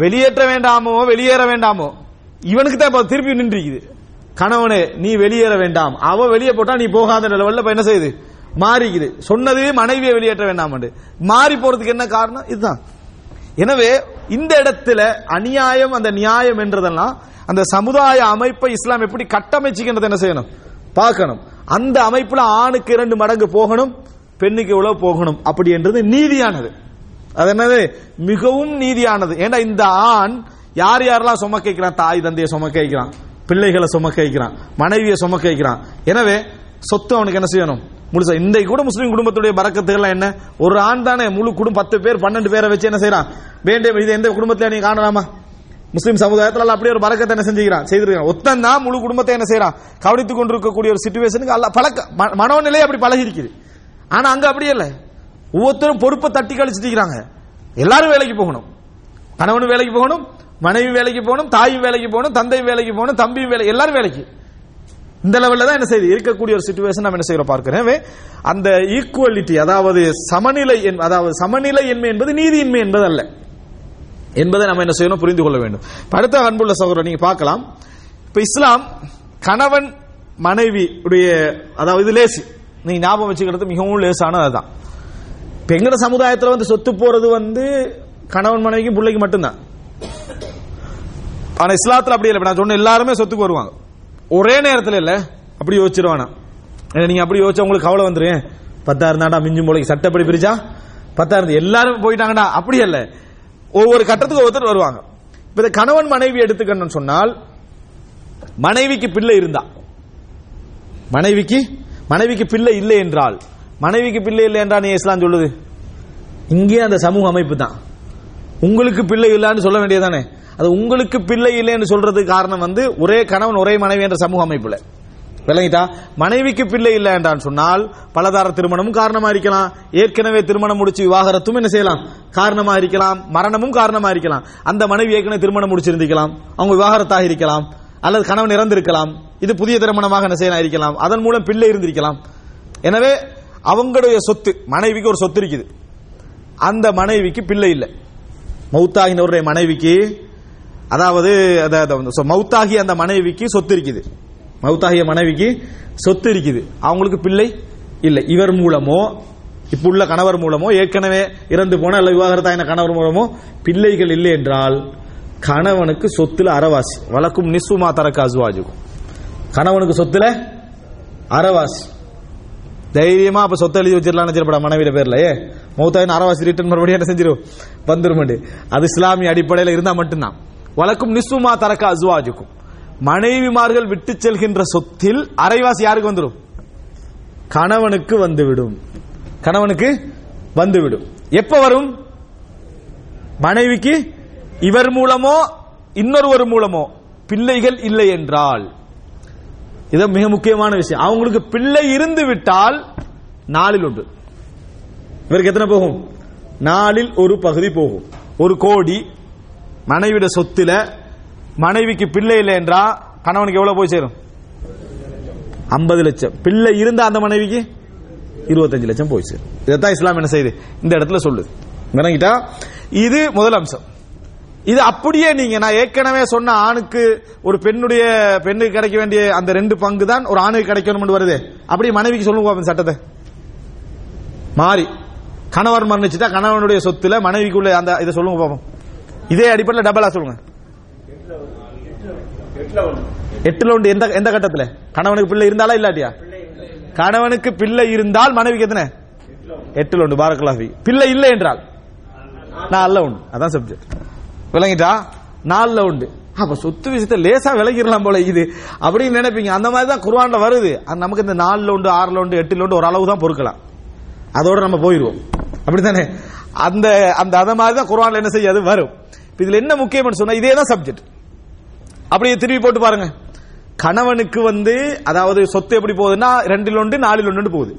வெளியேற்ற வேண்டாமோ வெளியேற வேண்டாமோ இவனுக்கு தான் திருப்பி நின்றுக்குது கணவனே நீ வெளியேற வேண்டாம். அவ வெளியே போட்டா நீ போகாத நிலவல்ல இப்ப என்ன செய்யுது? மாறிக்குது. சொன்னது மனைவியை வெளியேற்ற வேண்டாம் மாறி போறதுக்கு என்ன காரணம்? இதுதான். எனவே இந்த இடத்துல அநியாயம் அந்த நியாயம் என்றதெல்லாம் அந்த சமுதாய அமைப்பை இஸ்லாம் எப்படி கட்டமைச்சுக்கின்றது என்ன செய்யணும்? பார்க்கணும். அந்த அமைப்புல ஆணுக்கு இரண்டு மடங்கு போகணும் பெண்ணுக்கு இவ்வளவு போகணும்? அப்படி என்றது நீதியானது. அது என்னது? மிகவும் நீதியானது. ஏன்னா இந்த ஆண் யார் யாரெல்லாம் சுமக்கிறான் தாய் தந்தையை சுமக்கிறான் பிள்ளைகளை சுமக்க வைக்கிறான். மனைவியை சுமக்க வைக்கிறான். எனவே சொத்து அவனுக்கு என்ன செய்யணும்? முழுசா இன்றைக்கு கூட முஸ்லீம் குடும்பத்துடைய பறக்கத்துகள் என்ன? ஒரு ஆண் தானே முழு குடும்பம் பத்து பேர் பன்னெண்டு பேரை வச்சு என்ன செய்யறான்? வேண்டிய இது எந்த குடும்பத்தில நீ காணலாமா? முஸ்லீம் சமுதாயத்தில் அப்படியே ஒரு பறக்கத்தை என்ன செஞ்சுக்கிறான்? செய்திருக்கான் ஒத்தன் தான் முழு குடும்பத்தை என்ன செய்யறான்? கவனித்துக் கொண்டிருக்கக்கூடிய ஒரு சுச்சுவேஷனுக்கு அல்ல பழக்க ம- மனோநிலை அப்படி பழகி இருக்குது ஆனா அங்க அப்படி இல்லை. ஒவ்வொருத்தரும் பொறுப்பை தட்டி கழிச்சிட்டு இருக்கிறாங்க. எல்லாரும் வேலைக்கு போகணும். கணவனும் வேலைக்கு போகணும். மனைவி வேலைக்கு போகணும் தாய் வேலைக்கு போகணும் தந்தை வேலைக்கு போகணும் தம்பி வேலை எல்லாரும் வேலைக்கு. இந்த லெவலில் தான் என்ன செய்யுது இருக்கக்கூடிய ஒரு சுச்சுவேஷன் நம்ம என்ன செய்கிறோம் பார்க்கிறேன் அந்த ஈக்குவலிட்டி அதாவது சமநிலை அதாவது சமநிலை இன்மை என்பது நீதியின்மை என்பது அல்ல என்பதை நம்ம என்ன செய்யணும் புரிந்து கொள்ள வேண்டும். அடுத்த அன்புள்ள சகோதரர் நீங்க பார்க்கலாம். இப்ப இஸ்லாம் கணவன் மனைவி உடைய அதாவது இது லேசு. நீங்க ஞாபகம் வச்சுக்கிறது மிகவும் லேசானது அதுதான். இப்போ எங்கட சமுதாயத்தில் வந்து சொத்து போறது வந்து கணவன் மனைவிக்கும் பிள்ளைக்கு மட்டும்தான். ஆனா இஸ்லாத்துல அப்படி இல்லை. நான் சொன்ன எல்லாருமே சொத்துக்கு வருவாங்க. ஒரே நேரத்துல இல்ல. அப்படி யோசிச்சிருவானா? ஏன்னா நீங்க அப்படி யோசிச்சா உங்களுக்கு கவலை வந்துரும். பத்தாயிரம் தாண்டா மிஞ்சும் போலைக்கு சட்டப்படி பிரிச்சா? பத்தாயிரம் எல்லாரும் போயிட்டாங்கடா. அப்படி இல்ல. ஒவ்வொரு கட்டத்துக்கு ஒவ்வொருத்தர் வருவாங்க. இப்ப இந்த கணவன் மனைவி எடுத்துக்கணும்னு சொன்னால் மனைவிக்கு பிள்ளை இருந்தா. மனைவிக்கு மனைவிக்கு பிள்ளை இல்லை என்றால். மனைவிக்கு பிள்ளை இல்லை என்றால் நீ இஸ்லாம் சொல்லுது? இங்கே அந்த சமூக அமைப்பு தான். உங்களுக்கு பிள்ளை இல்லைன்னு சொல்ல வேண்டியதானே அது உங்களுக்கு பிள்ளை இல்லைன்னு சொல்றதுக்கு காரணம் வந்து ஒரே கணவன் ஒரே மனைவி என்ற சமூக அமைப்புல. விளங்கிட்டா? மனைவிக்கு பிள்ளை இல்லை என்றான் சொன்னால் பலதார திருமணமும் காரணமா இருக்கலாம். ஏற்கனவே திருமணம் முடிச்சு விவாகரத்தும் என்ன செய்யலாம்? காரணமா இருக்கலாம். மரணமும் காரணமா இருக்கலாம். அந்த மனைவி ஏற்கனவே திருமணம் முடிச்சிருந்திருக்கலாம். அவங்க விவாகரத்தாக இருக்கலாம். அல்லது கணவன் இறந்திருக்கலாம். இது புதிய திருமணமாக என்ன செய்யலாம்? இருக்கலாம். அதன் மூலம் பிள்ளை இருந்திருக்கலாம். எனவே அவங்களுடைய சொத்து மனைவிக்கு ஒரு சொத்து இருக்குது. அந்த மனைவிக்கு பிள்ளை இல்லை. மௌத்தாகினவருடைய மனைவிக்கு அதாவது அத- வந்து அந்த மனைவிக்கு சொத்து இருக்குது மௌத்தாகிய மனைவிக்கு சொத்து இருக்குது அவங்களுக்கு பிள்ளை இல்லை. இவர் மூலமோ இப்ப உள்ள கணவர் மூலமோ ஏற்கனவே இறந்து போன அல்ல விவாகரத்தாயின கணவர் மூலமோ பிள்ளைகள் இல்லை என்றால் கணவனுக்கு சொத்துல அறவாசி. வழக்கும் நிசுமா தரக்கு அசுவாஜுக்கும் கணவனுக்கு சொத்துல அறவாசி. தைரியமா அப்ப சொத்தை எழுதி வச்சிடலாம் நினைச்சிருப்பா மனைவியில பேர்ல. ஏ மௌத்தாயின் அறவாசி ரிட்டர்ன் மறுபடியும் என்ன செஞ்சிரும் வந்துருமண்டு அது இஸ்லாமிய அடிப்படையில் இருந்தா மட்டும்தான். வழக்கும் நிஸ்வமா தரக்க அசுவாஜுக்கும் மனைவிமார்கள் விட்டு செல்கின்ற சொத்தில் அரைவாசி யாருக்கு வந்துடும் கணவனுக்கு வந்துவிடும். கணவனுக்கு வந்துவிடும். எப்ப வரும்? மனைவிக்கு இவர் மூலமோ இன்னொருவர் மூலமோ. பிள்ளைகள் இல்லை என்றால். இது மிக முக்கியமான விஷயம். அவங்களுக்கு பிள்ளை இருந்து விட்டால் நாளில் உண்டு. இவருக்கு எத்தனை போகும்? நாளில் ஒரு பகுதி போகும். ஒரு கோடி மனைவிட சொத்துல மனைவிக்கு பிள்ளை இல்லை என்றா கணவனுக்கு எவ்வளவு போய் சேரும்? ஐம்பது லட்சம். பிள்ளை இருந்த அந்த மனைவிக்கு இருபத்தஞ்சு லட்சம் போய் சேரும். இதைத்தான் இஸ்லாம் என்ன செய்யுது இந்த இடத்துல சொல்லுது. விளங்கிட்டா? இது முதல் அம்சம். இது அப்படியே நீங்க நான் ஏற்கனவே சொன்ன ஆணுக்கு ஒரு பெண்ணுடைய பெண்ணுக்கு கிடைக்க வேண்டிய அந்த ரெண்டு பங்கு தான் ஒரு ஆணுக்கு கிடைக்கணும் வருது. அப்படி மனைவிக்கு சொல்லுங்க சட்டத்தை. மாறி. கணவர் மரணிச்சுட்டா கணவனுடைய சொத்துல மனைவிக்குள்ள அந்த இதை சொல்லுங்க பாப்போம். இதே அடிப்படையில் டபுளா சொல்லுங்க. எட்டுல உண்டு. எந்த எந்த கட்டத்துல? கணவனுக்கு பிள்ளை இருந்தாலா இல்லாட்டியா? கணவனுக்கு பிள்ளை இருந்தால் மனைவிக்கு எத்தனை? எட்டுல உண்டு. பாரக்கலாஃபி பிள்ளை இல்லை என்றால்? நான் அல்ல உண்டு. அதான் சப்ஜெக்ட் விளங்கிட்டா? நாலுல உண்டு. அப்ப சொத்து விஷயத்தை லேசா விளக்கிடலாம் போல இது அப்படின்னு நினைப்பீங்க. அந்த மாதிரி தான் குர்ஆன்ல வருது. அது நமக்கு இந்த நாலுல உண்டு ஆறுல உண்டு எட்டுல உண்டு ஒரு அளவு தான் பொறுக்கலாம். அதோட நம்ம போயிருவோம். அப்படித்தானே? அந்த அந்த அதை மாதிரி தான் குர்ஆன்ல என்ன செய்யாது வரும். இதுல என்ன முக்கியம்னு சொன்னா இதே தான் சப்ஜெக்ட் அப்படியே திருப்பி போட்டு பாருங்க. கணவனுக்கு வந்து அதாவது சொத்து எப்படி போகுதுன்னா ரெண்டில் ஒன்று நாலில் ஒன்று போகுது.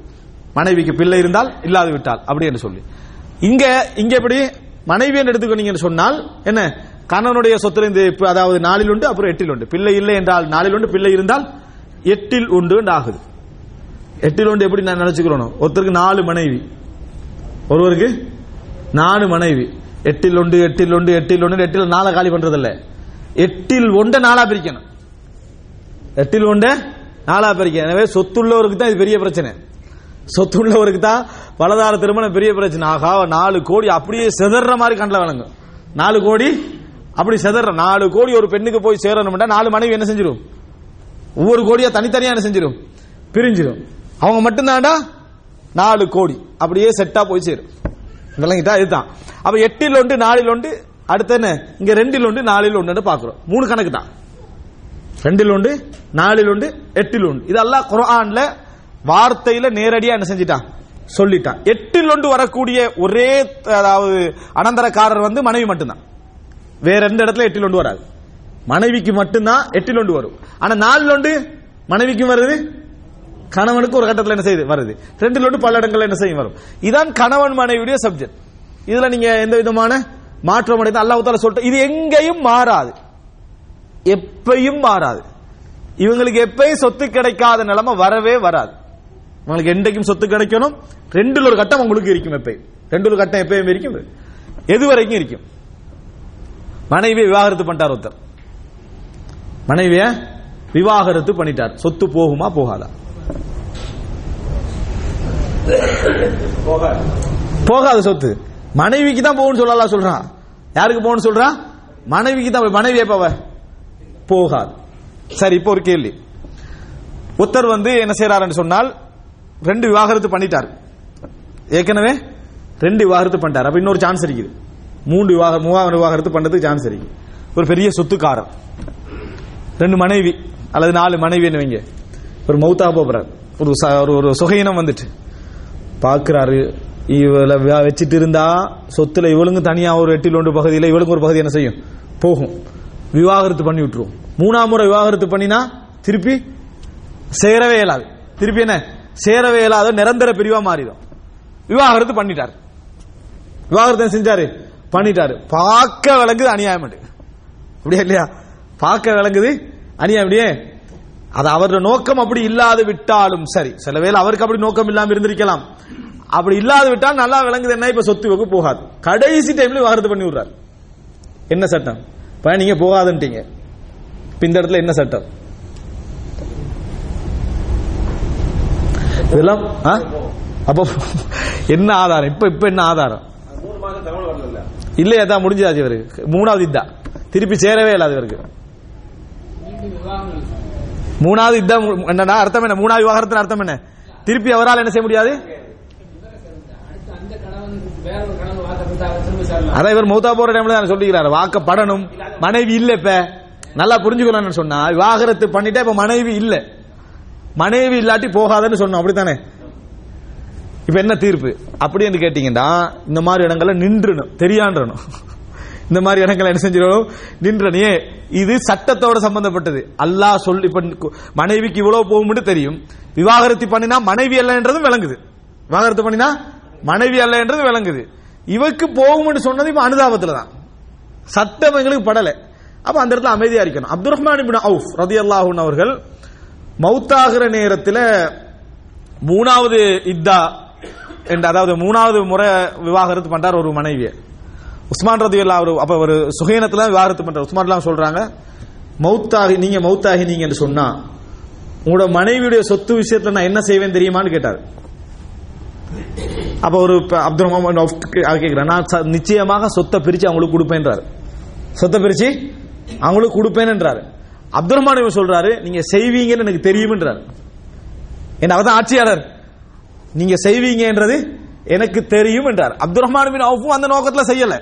மனைவிக்கு பிள்ளை இருந்தால் இல்லாது விட்டால். அப்படி என்று சொல்லி. இங்க இங்க எப்படி? மனைவி எடுத்துக்கொண்டீங்கன்னு சொன்னால் என்ன? கணவனுடைய சொத்துல இந்த அதாவது நாளில் உண்டு அப்புறம் எட்டில் உண்டு. பிள்ளை இல்லை என்றால் நாலில் உண்டு பிள்ளை இருந்தால் எட்டில் உண்டு ஆகுது. எட்டில் உண்டு எப்படி நான் நினைச்சுக்கிறோம் ஒருத்தருக்கு நாலு மனைவி. ஒருவருக்கு நாலு மனைவி. எட்டில் ஒன்று எட்டில் ஒன்று எட்டில் ஒன்று எட்டில் நாளை காலி பண்றது எட்டில் ஒன்றை நாளா பிரிக்கணும். எட்டில் ஒன்றை நாளா பிரிக்கணும். எனவே சொத்துள்ளவருக்கு தான் இது பெரிய பிரச்சனை. சொத்து உள்ளவருக்கு தான் பலதார திருமணம் பெரிய பிரச்சனை. ஆகா நாலு கோடி அப்படியே செதற மாதிரி கண்ணில் வணங்கும் நாலு கோடி அப்படி செதற நாலு கோடி ஒரு பெண்ணுக்கு போய் சேரணும்னா நாலு மனைவி என்ன செஞ்சிடும் ஒவ்வொரு கோடியா தனித்தனியா என்ன செஞ்சிடும் பிரிஞ்சிடும் அவங்க மட்டும்தான்டா? நாலு கோடி. அப்படியே செட்டா போய் சேரும். விளங்கிட்டா இதுதான். அப்ப எட்டில் ஒன்று நாலில் ஒன்று அடுத்து என்ன? இங்க ரெண்டில் ஒன்று நாலில் ஒன்று பாக்குறோம் மூணு கணக்கு தான் ரெண்டில் உண்டு நாலில் உண்டு எட்டில் ஒன்று. இதெல்லாம் குரான்ல வார்த்தையில நேரடியா என்ன செஞ்சிட்டான்? சொல்லிட்டான். எட்டில் ஒன்று வரக்கூடிய ஒரே அதாவது அனந்தரக்காரர் வந்து மனைவி மட்டும்தான். வேற எந்த இடத்துல எட்டில் ஒன்று வராது. மனைவிக்கு மட்டும்தான் எட்டில் ஒன்று வரும். ஆனா நாலில் ஒன்று மனைவிக்கும் வருது கணவனுக்கு ஒரு கட்டத்தில் என்ன செய்யுது வருது. ரெண்டில் ஒன்று பல இடங்கள்ல என்ன செய்யும் வரும். இதான் கணவன் மனைவியுடைய சப்ஜெக்ட் இதுல நீங்க எந்த விதமான மாற்றம் அடைந்து அல்லாஹ் சொல்லிட்டு இது எங்கேயும் மாறாது. எப்பையும் மாறாது. இவங்களுக்கு எப்பயும் சொத்து கிடைக்காத நிலைமை வரவே வராது. உங்களுக்கு என்றைக்கும் சொத்து கிடைக்கணும். ரெண்டுல ஒரு கட்டம் உங்களுக்கு இருக்கும் எப்பயும் ரெண்டு ஒரு கட்டம் எப்பயும் இருக்கும். எது வரைக்கும் இருக்கும். மனைவியை விவாகரத்து பண்ணிட்டார் ஒருத்தர். மனைவிய விவாகரத்து பண்ணிட்டார். சொத்து போகுமா போகாதா? போகாது. சொத்து. மனைவிக்கு தான் போகணும்னு சொல்லலாம் சொல்றான் யாருக்கு போகணும்னு சொல்றா? மனைவிக்கு தான் மனைவி எப்ப போகாது. சரி இப்போ ஒரு கேள்வி. ஒருத்தர் வந்து என்ன செய்யறாருன்னு சொன்னால் ரெண்டு விவாகரத்து பண்ணிட்டார். ஏற்கனவே ரெண்டு விவாகரத்து பண்ணிட்டார். அப்ப இன்னொரு சான்ஸ் இருக்குது. மூன்று விவாக மூவாவது விவாகரத்து பண்ணதுக்கு சான்ஸ் இருக்கு ஒரு பெரிய சொத்துக்காரர். ரெண்டு மனைவி அல்லது நாலு மனைவி வைங்க. ஒரு மௌத்தா போறார். ஒரு ச- ஒரு ஒரு சுகையினம் வந்துட்டு. பார்க்கிறாரு இவளை வச்சுட்டு இருந்தா சொத்துல இவளுங்க தனியா ஒரு எட்டில் ஒன்று பகுதியில் இவளுக்கு ஒரு பகுதி என்ன செய்யும்? போகும். விவாகரத்து பண்ணி விட்டுருவோம் மூணாம் முறை விவாகரத்து பண்ணினா திருப்பி சேரவே இயலாது. திருப்பி என்ன? சேரவே இல்லாத நிரந்தர பிரிவா மாறிடும். விவாகரத்து பண்ணிட்டார். விவாகரத்து செஞ்சாரு? பண்ணிட்டாரு. பார்க்க விளங்குது அநியாயம் அப்படியா இல்லையா? பார்க்க விளங்குது அநியாயம் அப்படியே. அது அவருடைய நோக்கம் அப்படி இல்லாது விட்டாலும் சரி. சில வேலை அவருக்கு அப்படி நோக்கம் இல்லாம இருந்திருக்கலாம். அப்படி இல்லாது விட்டால் நல்லா விளங்குது என்ன? இப்ப சொத்து வகுப்பு போகாது. கடைசி டைம்ல விவாகரத்து பண்ணி விடுறாரு. என்ன சட்டம்? இப்ப நீங்க போகாதுன்ட்டீங்க. இப்ப இந்த இடத்துல என்ன சட்டம்? இதெல்லாம் ஆ? அப்போ என்ன ஆதாரம்? இப்ப இப்ப என்ன ஆதாரம்? இல்லையா தான் முடிஞ்சாச்சு இவருக்கு மூணாவது இதான் திருப்பி சேரவே இல்லாத இவருக்கு. மூணாவது இதான் என்னடா அர்த்தம் என்ன? மூணாவது விவாகரத்தின் அர்த்தம் என்ன? திருப்பி அவரால் என்ன செய்ய முடியாது? அதான் இவர் மௌத்தா போற டைம்ல தான் சொல்லிக்கிறாரு. வாக்கப்படணும் மனைவி இல்ல இப்ப. நல்லா புரிஞ்சுக்கணும்னு சொன்னா விவாகரத்து பண்ணிட்டா இப்ப மனைவி இல்லை. மனைவி இல்லாட்டி போகாதன்னு சொன்னோம் அப்படித்தானே? இப்ப என்ன தீர்ப்பு? அப்படின்னு கேட்டீங்கன்னா இந்த மாதிரி இடங்கள்ல நின்றுணும் தெரியான்றணும். இந்த மாதிரி இடங்களை என்ன செஞ்சிடணும் நின்றனையே இது சட்டத்தோட சம்பந்தப்பட்டது. அல்லாஹ் சொல்லி இப்ப மனைவிக்கு இவ்வளவு போகும்னு தெரியும். விவாகரத்து பண்ணினா மனைவி அல்லன்றதும் விளங்குது. விவாகரத்து பண்ணினா மனைவி அல்ல என்றதும் விளங்குது. இவருக்கு போகும்னு சொன்னது இப்ப அனுதாபத்துல தான் சட்டம் எங்களுக்கு படல. அப்ப அந்த இடத்துல அமைதியா இருக்கணும். அப்துல் ரஹ்மான் அவுஃப் ரதி அல்லாஹூன் அவர்கள் மௌத்தாகிற நேரத்தில் மூணாவது இத்தா என்ற அதாவது மூணாவது முறை விவாகரத்து பண்றார் ஒரு மனைவியை. உஸ்மான் ரதி அவர் அப்ப ஒரு சுகைனத்துல விவாகரத்து பண்றார். உஸ்மான் சொல்றாங்க மவுத்தாகி நீங்க மவுத்தாகி நீங்க சொன்னா உங்களோட மனைவியுடைய சொத்து விஷயத்துல நான் என்ன செய்வேன் தெரியுமான்னு கேட்டார். அப்ப ஒரு அப்துல் ரஹ்மான் கேட்கிறேன் நான் ச- நிச்சயமாக சொத்தை பிரிச்சு அவங்களுக்கு கொடுப்பேன்றாரு. சொத்தை பிரிச்சு அவங்களுக்கு கொடுப்பேன்ன்றாரு. அப்துல் ரஹ்மான் சொல்றாரு நீங்க செய்வீங்கன்னு எனக்கு தெரியும்ன்றாரு. என்ன அவர் தான் ஆட்சியாளர். நீங்க செய்வீங்கன்றது எனக்கு தெரியும் என்றார் அப்துல் ரஹ்மான் பின் அவுஃபும் அந்த நோக்கத்துல செய்யல.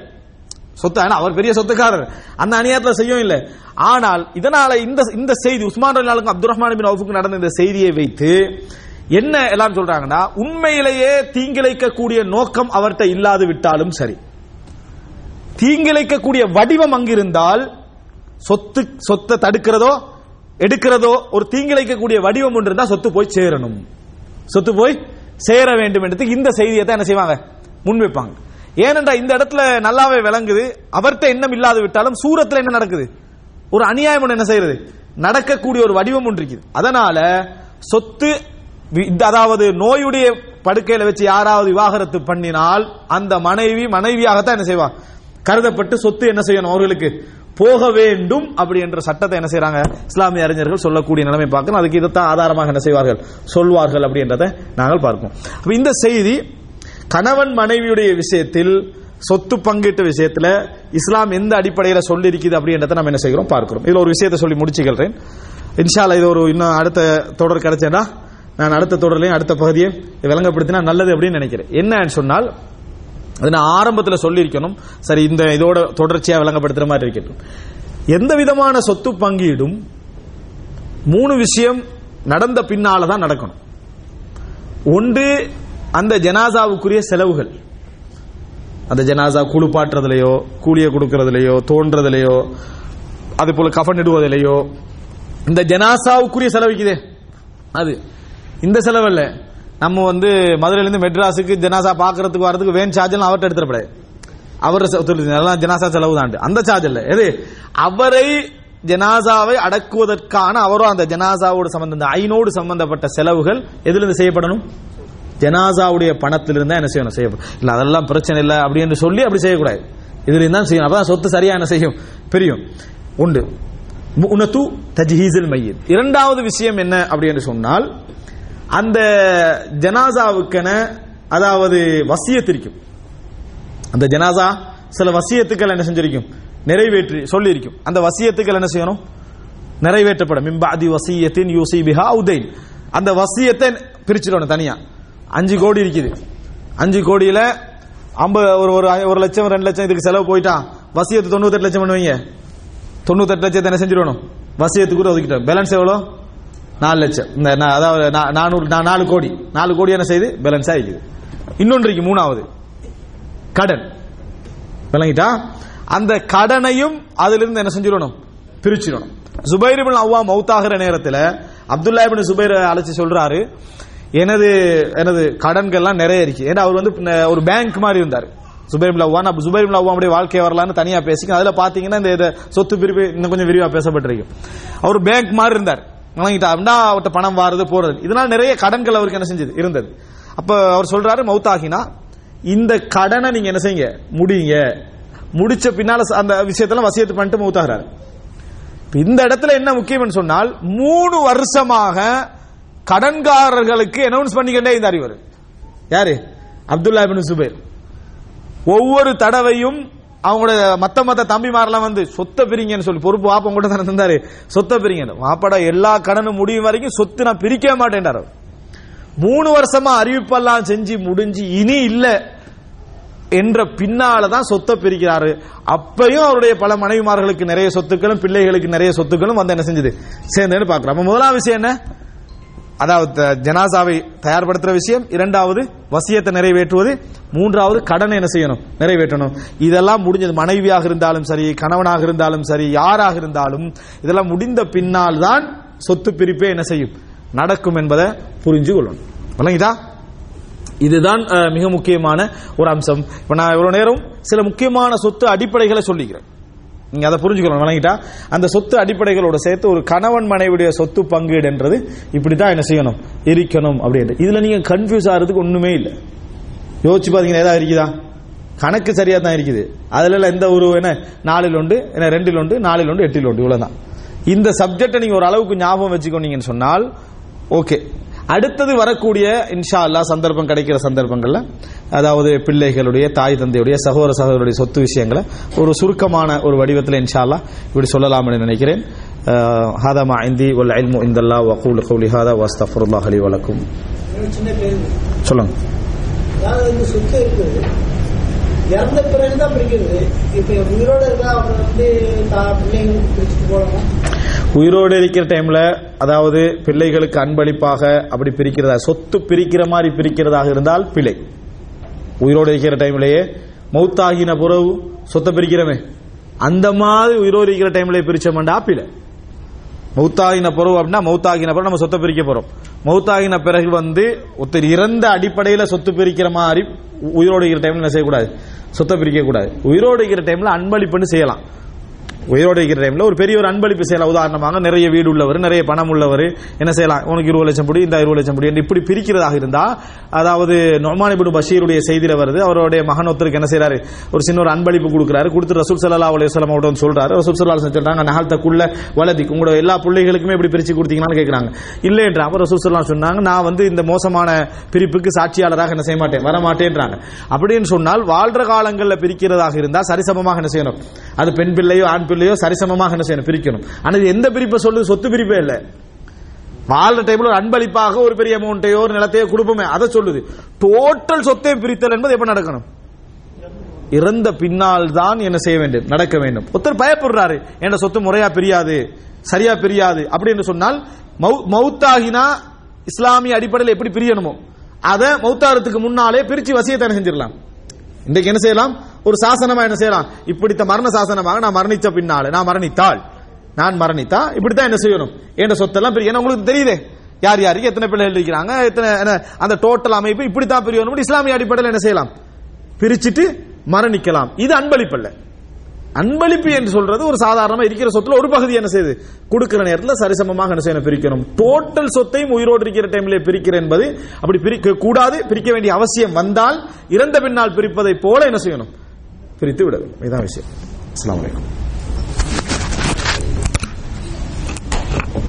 சொத்து ஆனா அவர் பெரிய சொத்துக்காரர். அந்த அநியாயத்துல செய்யவும் இல்லை. ஆனால் இதனால இந்த இந்த செய்தி உஸ்மான் ரலியல்லாஹு அப்துல் ரஹ்மான் பின் அவுஃபுக்கு நடந்த இந்த செய்தியை வைத்து என்ன எல்லாம் சொல்றாங்கன்னா உண்மையிலேயே தீங்கிழைக்கக்கூடிய நோக்கம் அவர்கிட்ட இல்லாது விட்டாலும் சரி. தீங்கிழைக்கக்கூடிய வடிவம் அங்கிருந்தால் சொத்து சொத்தை தடுக்கிறதோ எடுக்கிறதோ ஒரு தீங்கிழைக்கக்கூடிய வடிவம் ஒன்று இருந்தால் சொத்து போய் சேரணும். சொத்து போய் சேர வேண்டும் என்றதுக்கு இந்த செய்தியை தான் என்ன செய்வாங்க? முன்வைப்பாங்க ஏனென்றா இந்த இடத்துல நல்லாவே விளங்குது. அவர்கிட்ட எண்ணம் இல்லாது விட்டாலும் சூரத்தில் என்ன நடக்குது? ஒரு அநியாயம் ஒன்று என்ன செய்யறது? நடக்கக்கூடிய ஒரு வடிவம் ஒன்று இருக்குது. அதனால சொத்து இந்த- அதாவது நோயுடைய படுக்கையில வச்சு யாராவது விவாகரத்து பண்ணினால் அந்த மனைவி மனைவியாகத்தான் என்ன செய்வா? கருதப்பட்டு சொத்து என்ன செய்யணும் அவர்களுக்கு? போக வேண்டும் அப்படி என்ற சட்டத்தை என்ன செய்யறாங்க இஸ்லாமிய அறிஞர்கள் சொல்லக்கூடிய நிலைமை பார்க்கணும். அதுக்கு இதைத்தான் ஆதாரமாக என்ன செய்வார்கள்? சொல்வார்கள் அப்படின்றத நாங்கள் பார்ப்போம். அப்ப இந்த செய்தி கணவன் மனைவியுடைய விஷயத்தில் சொத்து பங்கீட்டு விஷயத்தில் இஸ்லாம் எந்த அடிப்படையில் சொல்லி இருக்குது அப்படின்றத நம்ம என்ன செய்கிறோம்? பார்க்கிறோம். இதில் ஒரு விஷயத்தை சொல்லி முடிச்சுக்கிறேன் இன்ஷால்லா இது ஒரு இன்னும் அடுத்த தொடர் கிடைச்சேன்னா நான் அடுத்த தொடர்லையும் அடுத்த பகுதியை விளங்கப்படுத்தினா நல்லது அப்படின்னு நினைக்கிறேன். என்னன்னு சொன்னால் அது நான் ஆரம்பத்தில் சொல்லியிருக்கணும். சரி இந்த இதோட தொடர்ச்சியாக விளங்கப்படுத்துற மாதிரி இருக்கட்டும். எந்த விதமான சொத்து பங்கீடும் மூணு விஷயம் நடந்த பின்னால தான் நடக்கணும். ஒன்று அந்த ஜனாசாவுக்குரிய செலவுகள். அந்த ஜனாசா குளிப்பாட்டுறதுலையோ கூலியை கொடுக்கறதுலையோ தோன்றதுலையோ அது போல கஃன் இடுவதிலையோ இந்த ஜனாசாவுக்குரிய செலவுக்குதே அது. இந்த செலவு இல்லை நம்ம வந்து மதுரையிலிருந்து மெட்ராஸுக்கு ஜனாசா பாக்குறதுக்கு வரதுக்கு வேன் சார்ஜ் எல்லாம் அவர்கிட்ட எடுத்துடப்படாது அவர் எல்லாம் ஜனாசா செலவு தான் அந்த சார்ஜ் இல்லை. எது? அவரை ஜனாசாவை அடக்குவதற்கான அவரோ அந்த ஜனாசாவோடு சம்பந்த ஐநோடு சம்பந்தப்பட்ட செலவுகள் எதிலிருந்து செய்யப்படணும்? ஜனாசாவுடைய பணத்திலிருந்து என்ன செய்யணும்? செய்யப்படும் இல்ல அதெல்லாம் பிரச்சனை இல்லை அப்படின்னு சொல்லி அப்படி செய்யக்கூடாது. இதுல தான் செய்யணும். அப்பதான் சொத்து சரியா என்ன செய்யும்? பிரியும். உண்டு. உனத்து தஜ்ஹீசில் மையத். இரண்டாவது விஷயம் என்ன அப்படின்னு சொன்னால் அந்த ஜனாசாவுக்கென அதாவது வசியத்திற்கும் அந்த ஜனாசா சில வசியத்துக்கள் என்ன செஞ்சிருக்கும்? நிறைவேற்றி சொல்லியிருக்கும். அந்த வசியத்துக்கள் என்ன செய்யணும்? நிறைவேற்றப்படும். மிம்பாதி வசியத்தின் யூசி பிஹா உதைன் அந்த வசியத்தை பிரிச்சிடணும் தனியா. அஞ்சு கோடி இருக்குது. அஞ்சு கோடியில ஐம்பது ஒரு ஒரு ஒரு லட்சம் ரெண்டு லட்சம் இதுக்கு செலவு போயிட்டா வசியத்து தொண்ணூத்தெட்டு லட்சம் பண்ணுவீங்க. தொண்ணூத்தெட்டு லட்சத்தை என்ன செஞ்சிடணும் வசியத்துக்கு ஒதுக்கிட்டோம். பேலன்ஸ் எவ்வளோ? நாலு லட்சம். இந்த அதாவது நானூறு நாலு கோடி. நாலு கோடி என்ன செய்யுது? பேலன்ஸ் ஆகிக்குது இன்னொன்றைக்கு மூணாவது. கடன். விளங்கிட்டா? அந்த கடனையும் அதிலிருந்து என்ன செஞ்சிடணும்? பிரிச்சிடணும். சுபைர் பின் அவ்வா மௌத்தாகிற நேரத்தில் அப்துல்லா பின் சுபைர் அழைச்சி சொல்றாரு எனது எனது கடன்கள்லாம் நிறைய இருக்கு ஏன்னா அவர் வந்து ஒரு பேங்க் மாதிரி இருந்தார். சுபைர் இப்னு அவ்வா நான் சுபைர் இப்னு அவ்வாவுடைய வாழ்க்கை வரலான்னு தனியா பேசிக்க அதுல பாத்தீங்கன்னா இந்த சொத்து பிரிவு இன்னும் கொஞ்சம் விரிவா பேசப்பட்டிருக்கு. அவர் பேங்க் மாதிரி இருந்தார். வணங்கிட்டா அப்படின்னா அவர்கிட்ட பணம் வாருது போறது. இதனால நிறைய கடன்கள் அவருக்கு என்ன செஞ்சது? இருந்தது. அப்ப அவர் சொல்றாரு மௌத்தாகினா இந்த கடனை நீங்க என்ன செய்யுங்க? முடியுங்க முடிச்ச பின்னால அந்த விஷயத்தெல்லாம் வசியத்து பண்ணிட்டு மௌத்தாகிறாரு. இப்ப இந்த இடத்துல என்ன முக்கியம்னு சொன்னால் மூணு வருஷமாக கடன்காரர்களுக்கு அனௌன்ஸ் பண்ணிக்கிட்டே இந்த அறிவர் யாரு? அப்துல்லா பின் சுபேர். ஒவ்வொரு தடவையும் அவங்களோட மத்த மத்த தம்பிமாரெல்லாம் வந்து சொத்தை பிரிங்கன்னு சொல்லி பொறுப்பு வாப்பா கூட தானே தந்தாரு. சொத்தை பிரிங்கன்னு. வாப்பாடா எல்லா கடனும் முடியும் வரைக்கும் சொத்து நான் பிரிக்க மாட்டேன்டாரு. மூணு வருஷமா அறிவிப்பெல்லாம் செஞ்சு முடிஞ்சு இனி இல்ல என்ற பின்னால தான் சொத்தை பிரிக்கிறாரு. அப்பையும் அவருடைய பல மனைவிமார்களுக்கு நிறைய சொத்துக்களும் பிள்ளைகளுக்கு நிறைய சொத்துக்களும் வந்து என்ன செஞ்சது? சேர்ந்தேன்னு பாக்குறோம் முதலாம் விஷயம் என்ன? அதாவது த- ஜனாசாவை தயார்படுத்துற விஷயம் இரண்டாவது வசியத்தை நிறைவேற்றுவது மூன்றாவது கடனை என்ன செய்யணும்? நிறைவேற்றணும். இதெல்லாம் முடிஞ்சது. மனைவியாக இருந்தாலும் சரி கணவனாக இருந்தாலும் சரி யாராக இருந்தாலும் இதெல்லாம் முடிந்த பின்னால் தான் சொத்து பிரிப்பே என்ன செய்யும்? நடக்கும் என்பதை புரிஞ்சு கொள்ளணும். விளங்கிட்டா இதுதான் மிக முக்கியமான ஒரு அம்சம். இப்ப நான் இவ்வளவு நேரம் சில முக்கியமான சொத்து அடிப்படைகளை சொல்லிக்கிறேன். நீங்க அதை புரிஞ்சுக்கணும் வழங்கிட்டா அந்த சொத்து அடிப்படைகளோட சேர்த்து ஒரு கணவன் மனைவியுடைய சொத்து பங்கீடுன்றது இப்படித்தான் என்ன செய்யணும்? இருக்கணும் அப்படின்ட்டு. இதுல நீங்க கன்ஃபியூஸ் ஆகிறதுக்கு ஒண்ணுமே இல்லை. யோசிச்சு பாத்தீங்கன்னா ஏதாவது இருக்குதா? கணக்கு சரியா தான் இருக்குது. அதுல எல்லாம் எந்த ஒரு என்ன நாலில் உண்டு என்ன ரெண்டில் உண்டு நாலில் உண்டு எட்டில் உண்டு இவ்வளவுதான். இந்த சப்ஜெக்டை நீங்க ஒரு அளவுக்கு ஞாபகம் வச்சுக்கோனீங்கன்னு சொன்னால் ஓகே அடுத்தது வரக்கூடிய இன்ஷா அல்லாஹ் சந்தர்ப்பம் கிடைக்கிற சந்தர்ப்பங்கள்ல அதாவது பிள்ளைகளுடைய தாய் தந்தையுடைய சகோதர சகோதரருடைய சொத்து விஷயங்களை ஒரு சுருக்கமான ஒரு வடிவத்தில் இன்ஷா அல்லா இப்படி சொல்லலாம்னு நினைக்கிறேன். ஹாதா மா இந்தி வல் இல்மு இந்தல்லா வகூல் கௌலி ஹாதா வஸ்தஃபுல்லாஹ் அலி வலக்கும். சொல்லுங்க. இறந்த பிறகுதான் பிடிக்கிறது. இப்ப உயிரோட இருந்தா அவங்க வந்து பிள்ளைங்களுக்கு உயிரோடு இருக்கிற டைம்ல அதாவது பிள்ளைகளுக்கு அன்பளிப்பாக அப்படி பிரிக்கிறதா? சொத்து பிரிக்கிற மாதிரி பிரிக்கிறதாக இருந்தால் பிழை. உயிரோடு இருக்கிற டைம்லயே மௌத்தாகின புறவு சொத்தை பிரிக்கிறமே. அந்த மாதிரி உயிரோடு இருக்கிற டைம்ல பிரிச்சோம்டா பிழை. மௌத்தாகின பிறகு அப்படின்னா மௌத்தாகின பிறகு நம்ம சொத்தை பிரிக்க போறோம். மௌத்தாகின பிறகு வந்து ஒருத்தர் இறந்த அடிப்படையில சொத்து பிரிக்கிற மாதிரி உயிரோடு இருக்கிற டைம்ல என்ன செய்யக்கூடாது? சொத்தை பிரிக்க கூடாது. உயிரோடு இருக்கிற டைம்ல அன்பளிப்புன்னு செய்யலாம். உயிரோடு இருக்கிற டைம்ல ஒரு பெரிய ஒரு அன்பளிப்பு செய்யலாம். உதாரணமாக நிறைய வீடு உள்ளவர் நிறைய பணம் உள்ளவர் என்ன செய்யலாம்? உனக்கு இருபது லட்சம் புடி இந்த இருபது லட்சம் புடி என்று இப்படி பிரிக்கிறதாக இருந்தா அதாவது நொமானிபுடு பஷீருடைய செய்தியில வருது அவருடைய மகன் ஒருத்தருக்கு என்ன செய்யறாரு ஒரு சின்ன ஒரு அன்பளிப்பு கொடுக்குறாரு கொடுத்து ரசூல் சல்லா அலைஹி வஸல்லம் அவர்ட்ட சொல்றாரு. ரசூல் சல்லா சொல்றாங்க நகல்தக்குள்ள வலதி. உங்களோட எல்லா பிள்ளைகளுக்குமே இப்படி பிரிச்சு கொடுத்தீங்களான்னு இல்லை இல்லைன்ற அப்ப ரசூல் சல்லா சொன்னாங்க நான் வந்து இந்த மோசமான பிரிப்புக்கு சாட்சியாளராக என்ன செய்ய மாட்டேன் வர மாட்டேன்றாங்க அப்படின்னு சொன்னால் வாழ்ற காலங்களில் பிரிக்கிறதாக இருந்தால் சரிசமமாக என்ன செய்யணும்? அது பெண் பிள்ளையோ ஆண் பிள்ளையோ சரிசமமாக என்ன செய்யணும்? பிரிக்கணும். ஆனால் எந்த பிரிப்பை சொல்லுது? சொத்து பிரிப்பே இல்லை. வாழ்ற டைம்ல ஒரு அன்பளிப்பாக ஒரு பெரிய அமௌண்ட்டையோ ஒரு நிலத்தையோ கொடுப்போமே அதை சொல்லுது. டோட்டல் சொத்தையும் பிரித்தல் என்பது எப்ப நடக்கணும்? இறந்த பின்னால் தான் என்ன செய்ய வேண்டும்? நடக்க வேண்டும். ஒருத்தர் பயப்படுறாரு. என்ற சொத்து முறையா பிரியாது? சரியா பிரியாது? அப்படி என்று சொன்னால் மௌ- மௌத்தாகினா இஸ்லாமிய அடிப்படையில் எப்படி பிரியணுமோ அதை மௌத்தாரத்துக்கு முன்னாலே பிரிச்சு வசியத்தை செஞ்சிடலாம்? இன்றைக்கு என்ன செய்யலாம்? ஒரு சாசனமா என்ன செய்யலாம்? இப்படித்த மரண சாசனமாக நான் மரணித்த பின்னால நான் மரணித்தாள் நான் மரணித்தா இப்படித்தான் என்ன செய்யணும்? என்ற சொத்தெல்லாம் பெரிய ஏன்னா உங்களுக்கு தெரியுதே. யார் யாருக்கு எத்தனை பிள்ளைகள் இருக்கிறாங்க எத்தனை என்ன, அந்த டோட்டல் அமைப்பு இப்படித்தான் பிரியணும் இஸ்லாமிய அடிப்படையில் என்ன செய்யலாம்? பிரிச்சுட்டு மரணிக்கலாம். இது அன்பளிப்பல்ல அன்பளிப்பு என்று சொல்றது ஒரு சாதாரணமா இருக்கிற சொத்துல ஒரு பகுதி என்ன செய்யுது? கொடுக்கிற நேரத்தில் சரிசமமாக என்ன செய்யணும்? பிரிக்கணும். டோட்டல் சொத்தையும் உயிரோடு இருக்கிற டைம்ல பிரிக்கிற என்பது அப்படி பிரிக்க கூடாது. பிரிக்க வேண்டிய அவசியம் வந்தால் இறந்த பின்னால் பிரிப்பதை போல என்ன செய்யணும்? பிரித்து விட வேண்டும் இதுதான் விஷயம். அஸ்லாம் வலைக்கம்